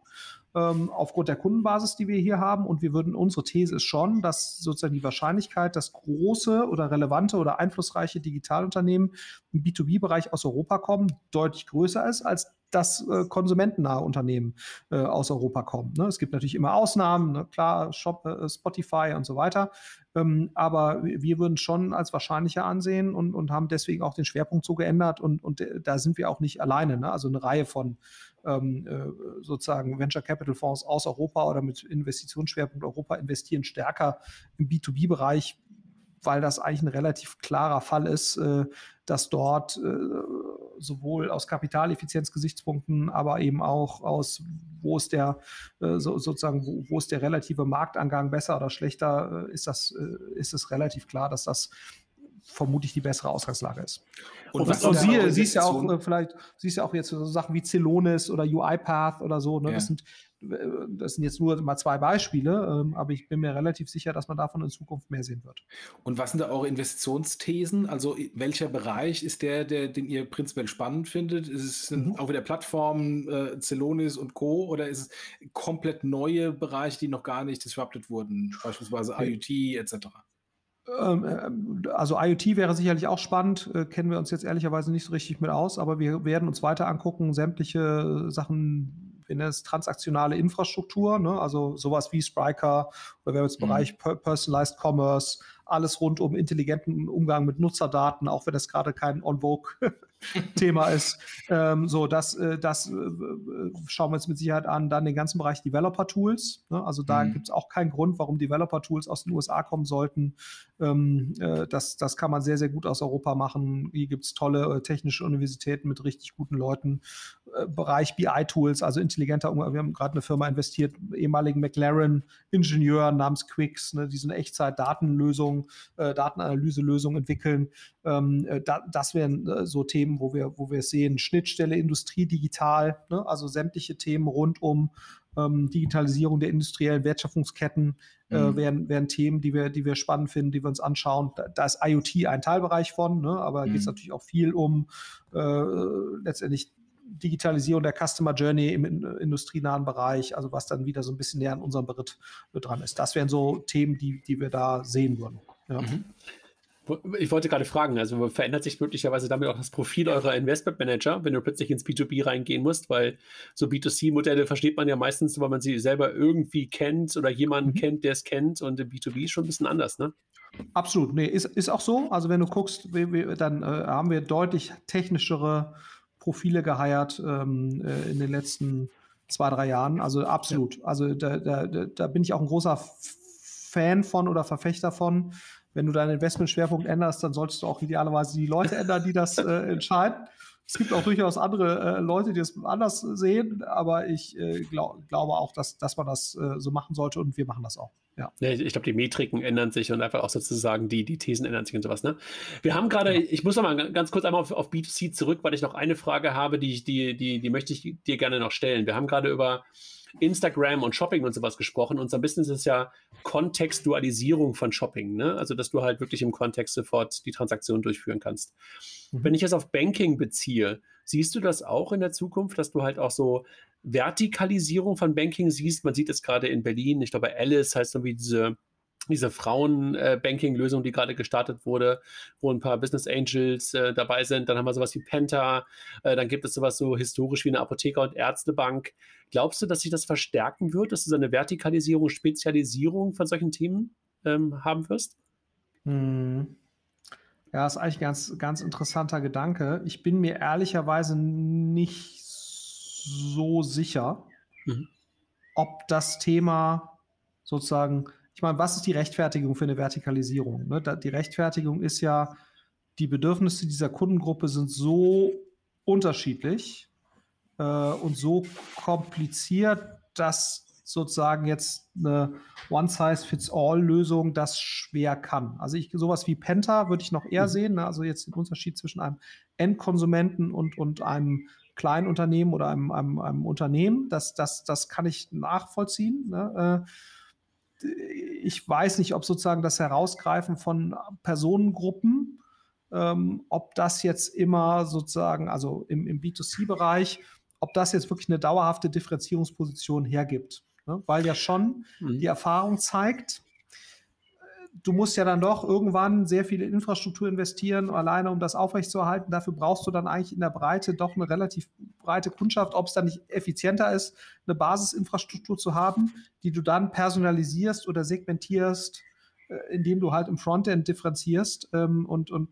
ähm, aufgrund der Kundenbasis, die wir hier haben. Und wir würden, unsere These ist schon, dass sozusagen die Wahrscheinlichkeit, dass große oder relevante oder einflussreiche Digitalunternehmen im B2B-Bereich aus Europa kommen, deutlich größer ist, als dass äh, konsumentennahe Unternehmen äh, aus Europa kommen. Ne? Es gibt natürlich immer Ausnahmen, ne? klar, Shop, äh, Spotify und so weiter. Ähm, aber wir würden schon als wahrscheinlicher ansehen und, und haben deswegen auch den Schwerpunkt so geändert. Und, und äh, da sind wir auch nicht alleine. Ne? Also eine Reihe von ähm, äh, sozusagen Venture Capital Fonds aus Europa oder mit Investitionsschwerpunkt Europa investieren stärker im B2B-Bereich, weil das eigentlich ein relativ klarer Fall ist, äh, dass dort sowohl aus Kapitaleffizienzgesichtspunkten, aber eben auch aus, wo ist der äh, so, sozusagen, wo, wo, ist der relative Marktangang besser oder schlechter, äh, ist das, äh, ist es relativ klar, dass das vermutlich die bessere Ausgangslage ist. Und, was und sie, siehst ja auch äh, vielleicht, siehst ja auch jetzt so Sachen wie Celonis oder UiPath oder so. Ne? Ja. Das, sind, das sind jetzt nur mal zwei Beispiele, ähm, aber ich bin mir relativ sicher, dass man davon in Zukunft mehr sehen wird. Und was sind da eure Investitionsthesen? Also welcher Bereich ist der, der den ihr prinzipiell spannend findet? Ist es mhm. auch wieder Plattformen, äh, Celonis und Co. oder ist es komplett neue Bereiche, die noch gar nicht disrupted wurden, beispielsweise IoT etc.? Ähm, äh, also IoT wäre sicherlich auch spannend, äh, kennen wir uns jetzt ehrlicherweise nicht so richtig mit aus, aber wir werden uns weiter angucken, sämtliche Sachen, nennen es transaktionale Infrastruktur, ne? also sowas wie Spryker oder wir haben jetzt mhm. Bereich Personalized Commerce, alles rund um intelligenten Umgang mit Nutzerdaten, auch wenn das gerade kein On-Vogue Thema ist. Ähm, so, das, äh, das äh, schauen wir uns mit Sicherheit an. Dann den ganzen Bereich Developer-Tools. Ne? Also da mhm. gibt es auch keinen Grund, warum Developer-Tools aus den USA kommen sollten. Ähm, äh, das, das kann man sehr, sehr gut aus Europa machen. Hier gibt es tolle äh, technische Universitäten mit richtig guten Leuten. Äh, Bereich BI-Tools, also intelligenter Umgang. Wir haben gerade eine Firma investiert, ehemaligen McLaren-Ingenieur namens Quix, ne? die so eine Echtzeit-Datenlösung, äh, Datenanalyselösung entwickeln. Ähm, da, das wären so Themen, Themen, wo wir, wo wir sehen, Schnittstelle Industrie digital, ne? also sämtliche Themen rund um ähm, Digitalisierung der industriellen Wertschöpfungsketten äh, mhm. wären, wären Themen, die wir, die wir spannend finden, die wir uns anschauen. Da, da ist IoT ein Teilbereich von, ne? aber mhm. geht es natürlich auch viel um äh, letztendlich Digitalisierung der Customer Journey im industrienahen Bereich, also was dann wieder so ein bisschen näher an unserem Beritt dran ist. Das wären so Themen, die, die wir da sehen würden. Ja. Mhm. Ich wollte gerade fragen, also verändert sich möglicherweise damit auch das Profil eurer Investmentmanager, wenn du plötzlich ins B2B reingehen musst, weil so B2C-Modelle versteht man ja meistens, weil man sie selber irgendwie kennt oder jemanden mhm. kennt, der es kennt und im B2B ist schon ein bisschen anders, ne? Absolut, nee, ist, ist auch so. Also wenn du guckst, wir, wir, dann äh, haben wir deutlich technischere Profile geheiert ähm, äh, in den letzten zwei, drei Jahren. Also absolut. Ja. Also da, da, da bin ich auch ein großer Fan von oder Verfechter von wenn du deinen Investmentschwerpunkt änderst, dann solltest du auch idealerweise die Leute ändern, die das äh, entscheiden. Es gibt auch durchaus andere äh, Leute, die das anders sehen, aber ich äh, glaub, glaube auch, dass, dass man das äh, so machen sollte und wir machen das auch. Ja. ja ich glaube, die Metriken ändern sich und einfach auch sozusagen die, die Thesen ändern sich und sowas. Ne? Wir haben gerade, ja. ich muss noch mal ganz kurz einmal auf, auf B2C zurück, weil ich noch eine Frage habe, die, die, die, die möchte ich dir gerne noch stellen. Wir haben gerade über Instagram und Shopping und sowas gesprochen. Unser Business ist ja Kontextualisierung von Shopping, ne? Also, dass du halt wirklich im Kontext sofort die Transaktion durchführen kannst. Mhm. Wenn ich es auf Banking beziehe, siehst du das auch in der Zukunft, dass du halt auch so Vertikalisierung von Banking siehst? Man sieht es gerade in Berlin. Ich glaube, Alice heißt irgendwie diese diese Frauen-Banking-Lösung, die gerade gestartet wurde, wo ein paar Business Angels äh, dabei sind. Dann haben wir sowas wie Penta. Äh, dann gibt es sowas so historisch wie eine Apotheker- und Ärztebank. Glaubst du, dass sich das verstärken wird, dass du so eine Vertikalisierung, Spezialisierung von solchen Themen ähm, haben wirst? Hm. Ja, ist eigentlich ein ganz, ganz interessanter Gedanke. Ich bin mir ehrlicherweise nicht so sicher, mhm. ob das Thema sozusagen ich meine, was ist die Rechtfertigung für eine Vertikalisierung? Ne? Die Rechtfertigung ist ja, die Bedürfnisse dieser Kundengruppe sind so unterschiedlich äh, und so kompliziert, dass sozusagen jetzt eine One-Size-Fits-All-Lösung das schwer kann. Also ich sowas wie Penta würde ich noch eher mhm. sehen, ne? also jetzt den Unterschied zwischen einem Endkonsumenten und, und einem kleinen Unternehmen oder einem, einem, einem Unternehmen, das, das, das kann ich nachvollziehen. Ne? Äh, ich weiß nicht, ob sozusagen das Herausgreifen von Personengruppen, ähm, ob das jetzt immer sozusagen, also im, im B2C-Bereich, ob das jetzt wirklich eine dauerhafte Differenzierungsposition hergibt. Ne? Weil ja schon mhm. die Erfahrung zeigt, du musst ja dann doch irgendwann sehr viel in Infrastruktur investieren, alleine um das aufrechtzuerhalten. Dafür brauchst du dann eigentlich in der Breite doch eine relativ breite Kundschaft, ob es dann nicht effizienter ist, eine Basisinfrastruktur zu haben, die du dann personalisierst oder segmentierst indem du halt im Frontend differenzierst ähm, und, und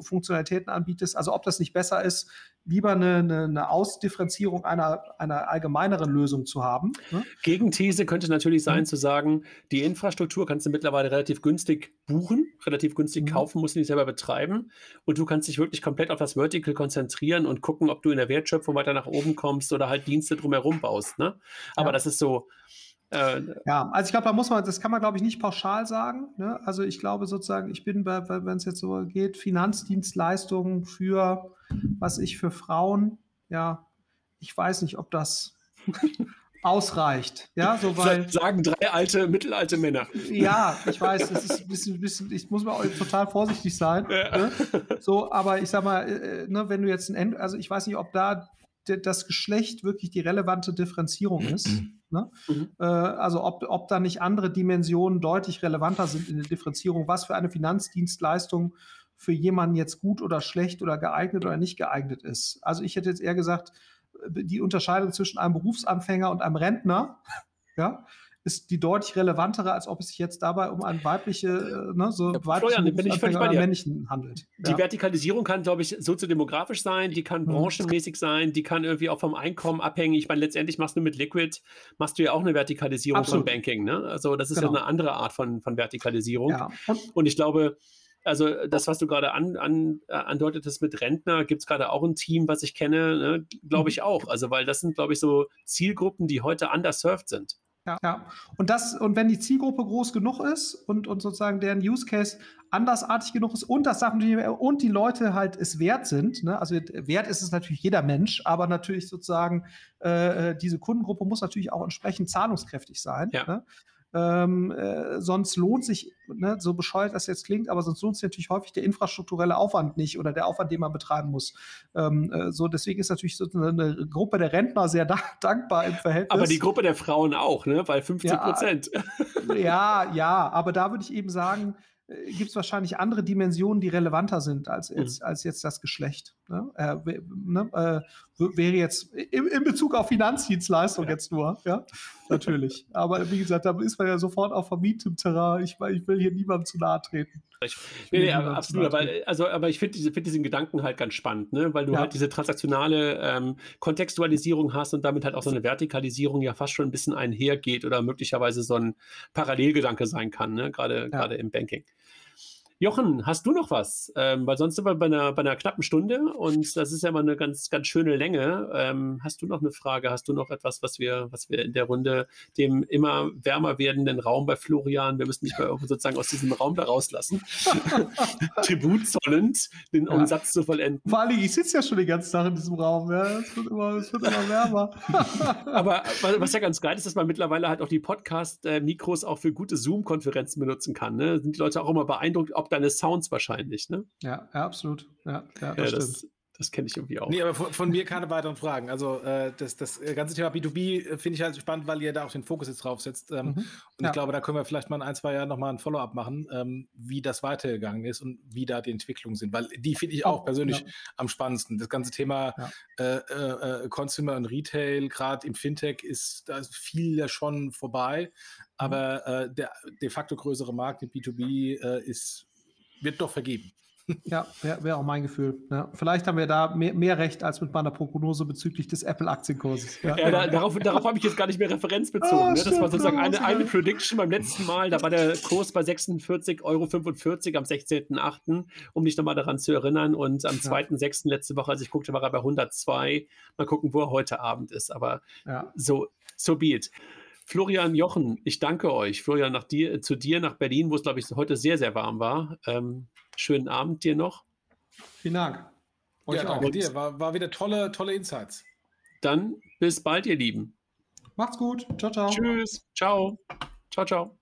Funktionalitäten anbietest. Also ob das nicht besser ist, lieber eine, eine, eine Ausdifferenzierung einer, einer allgemeineren Lösung zu haben. Ne? Gegenthese könnte natürlich sein, mhm. zu sagen, die Infrastruktur kannst du mittlerweile relativ günstig buchen, relativ günstig mhm. kaufen, musst du nicht selber betreiben. Und du kannst dich wirklich komplett auf das Vertical konzentrieren und gucken, ob du in der Wertschöpfung weiter nach oben kommst oder halt Dienste drumherum baust. Ne? Aber ja. das ist so, äh, ja, also ich glaube, da muss man, das kann man, glaube ich, nicht pauschal sagen. Ne? Also ich glaube sozusagen, ich bin bei, wenn es jetzt so geht, Finanzdienstleistungen für, was ich für Frauen, ja, ich weiß nicht, ob das ausreicht. Ja, so weil, Sagen drei alte, mittelalte Männer. Ja, ich weiß, das ist ein bisschen, bisschen ich muss mal total vorsichtig sein. Ja. Ne? So, aber ich sag mal, äh, ne, wenn du jetzt ein End, also ich weiß nicht, ob da das Geschlecht wirklich die relevante Differenzierung ist. Ne? Mhm. Äh, also ob, ob da nicht andere Dimensionen deutlich relevanter sind in der Differenzierung, was für eine Finanzdienstleistung für jemanden jetzt gut oder schlecht oder geeignet oder nicht geeignet ist. Also ich hätte jetzt eher gesagt, die Unterscheidung zwischen einem Berufsanfänger und einem Rentner, ja, ist die deutlich relevantere, als ob es sich jetzt dabei um ein weibliche, äh, ne, so ja, weibliche bin ich völlig bei dir. männlichen handelt. Die ja. Vertikalisierung kann, glaube ich, soziodemografisch sein, die kann mhm. branchenmäßig sein, die kann irgendwie auch vom Einkommen abhängen. Ich meine, letztendlich machst du mit Liquid, machst du ja auch eine Vertikalisierung Absolut. von Banking. Ne? Also das ist genau. ja eine andere Art von, von Vertikalisierung. Ja. Und, Und ich glaube, also das, was du gerade an, an, äh, andeutetest mit Rentner, gibt es gerade auch ein Team, was ich kenne, ne? glaube ich mhm. auch. Also weil das sind, glaube ich, so Zielgruppen, die heute underserved sind. Ja, ja. Und das, und wenn die Zielgruppe groß genug ist und, und sozusagen deren Use Case andersartig genug ist und das Sachen und die Leute halt es wert sind, ne? also wert ist es natürlich jeder Mensch, aber natürlich sozusagen äh, äh diese Kundengruppe muss natürlich auch entsprechend zahlungskräftig sein. Ja. Ne? Ähm, äh, sonst lohnt sich, ne, so bescheuert das jetzt klingt, aber sonst lohnt sich natürlich häufig der infrastrukturelle Aufwand nicht oder der Aufwand, den man betreiben muss. Ähm, äh, so deswegen ist natürlich so eine Gruppe der Rentner sehr da dankbar im Verhältnis. Aber die Gruppe der Frauen auch, ne? Weil 50 Prozent. Ja, ja, ja, aber da würde ich eben sagen, äh, gibt es wahrscheinlich andere Dimensionen, die relevanter sind als jetzt, mhm. als jetzt das Geschlecht. Ne? Äh, ne? Äh, wäre jetzt in, in, Bezug auf Finanzdienstleistung ja. jetzt nur, ja, natürlich. Aber wie gesagt, da ist man ja sofort auf vermietetem Terrain. Ich, ich will hier niemandem zu nahe treten. Ich, nee, nee, absolut, aber, also, aber ich finde diese, find diesen Gedanken halt ganz spannend, ne? weil du ja. halt diese transaktionale ähm, Kontextualisierung hast und damit halt auch so eine Vertikalisierung ja fast schon ein bisschen einhergeht oder möglicherweise so ein Parallelgedanke sein kann, ne? gerade ja. im Banking. Jochen, hast du noch was? Ähm, weil sonst sind wir bei einer, bei einer knappen Stunde und das ist ja mal eine ganz, ganz schöne Länge. Ähm, hast du noch eine Frage? Hast du noch etwas, was wir, was wir in der Runde dem immer wärmer werdenden Raum bei Florian, wir müssen dich mal sozusagen aus diesem Raum da rauslassen, Tribut zollend, den ja. Umsatz zu vollenden? Vor allem, ich sitze ja schon den ganzen Tag in diesem Raum. Ja? Es, wird immer, es wird immer wärmer. Aber was ja ganz geil ist, dass man mittlerweile halt auch die Podcast-Mikros auch für gute Zoom-Konferenzen benutzen kann. Ne? Sind die Leute auch immer beeindruckt, ob deine Sounds wahrscheinlich, ne? Ja, ja absolut. Ja, ja, das, ja, das, das kenne ich irgendwie auch. Nee, aber von, von, mir keine weiteren Fragen. Also äh, das, das ganze Thema B2B äh, finde ich halt spannend, weil ihr da auch den Fokus jetzt drauf setzt. Ähm, mhm. Und ja. ich glaube, da können wir vielleicht mal in ein, zwei Jahren nochmal ein Follow-up machen, ähm, wie das weitergegangen ist und wie da die Entwicklungen sind. Weil die finde ich auch persönlich ja. am spannendsten. Das ganze Thema ja. äh, äh, äh Consumer und Retail, gerade im Fintech, ist da ist viel ja schon vorbei. Mhm. Aber äh, der de facto größere Markt im B2B ist wird doch vergeben. Ja, wäre wär auch mein Gefühl. Ja. Vielleicht haben wir da mehr, mehr, recht als mit meiner Prognose bezüglich des Apple-Aktienkurses. Ja, ja da, darauf, darauf habe ich jetzt gar nicht mehr Referenz bezogen. Oh, ne? Das war sozusagen eine, eine Prediction beim letzten Mal. Da war der Kurs bei 46,45 Euro am 16.08., um dich nochmal daran zu erinnern. Und am 2.06. letzte Woche, als ich guckte, war er bei 102. Mal gucken, wo er heute Abend ist. Aber so, so be it. Florian Jochen, ich danke euch. Florian, nach dir, zu dir nach Berlin, wo es, glaube ich, heute sehr, sehr warm war. Ähm, schönen Abend dir noch. Vielen Dank. Euch ja, danke auch. dir. War, war wieder tolle, tolle Insights. Dann bis bald, ihr Lieben. Macht's gut. Ciao, ciao. Tschüss. Ciao. Ciao, ciao.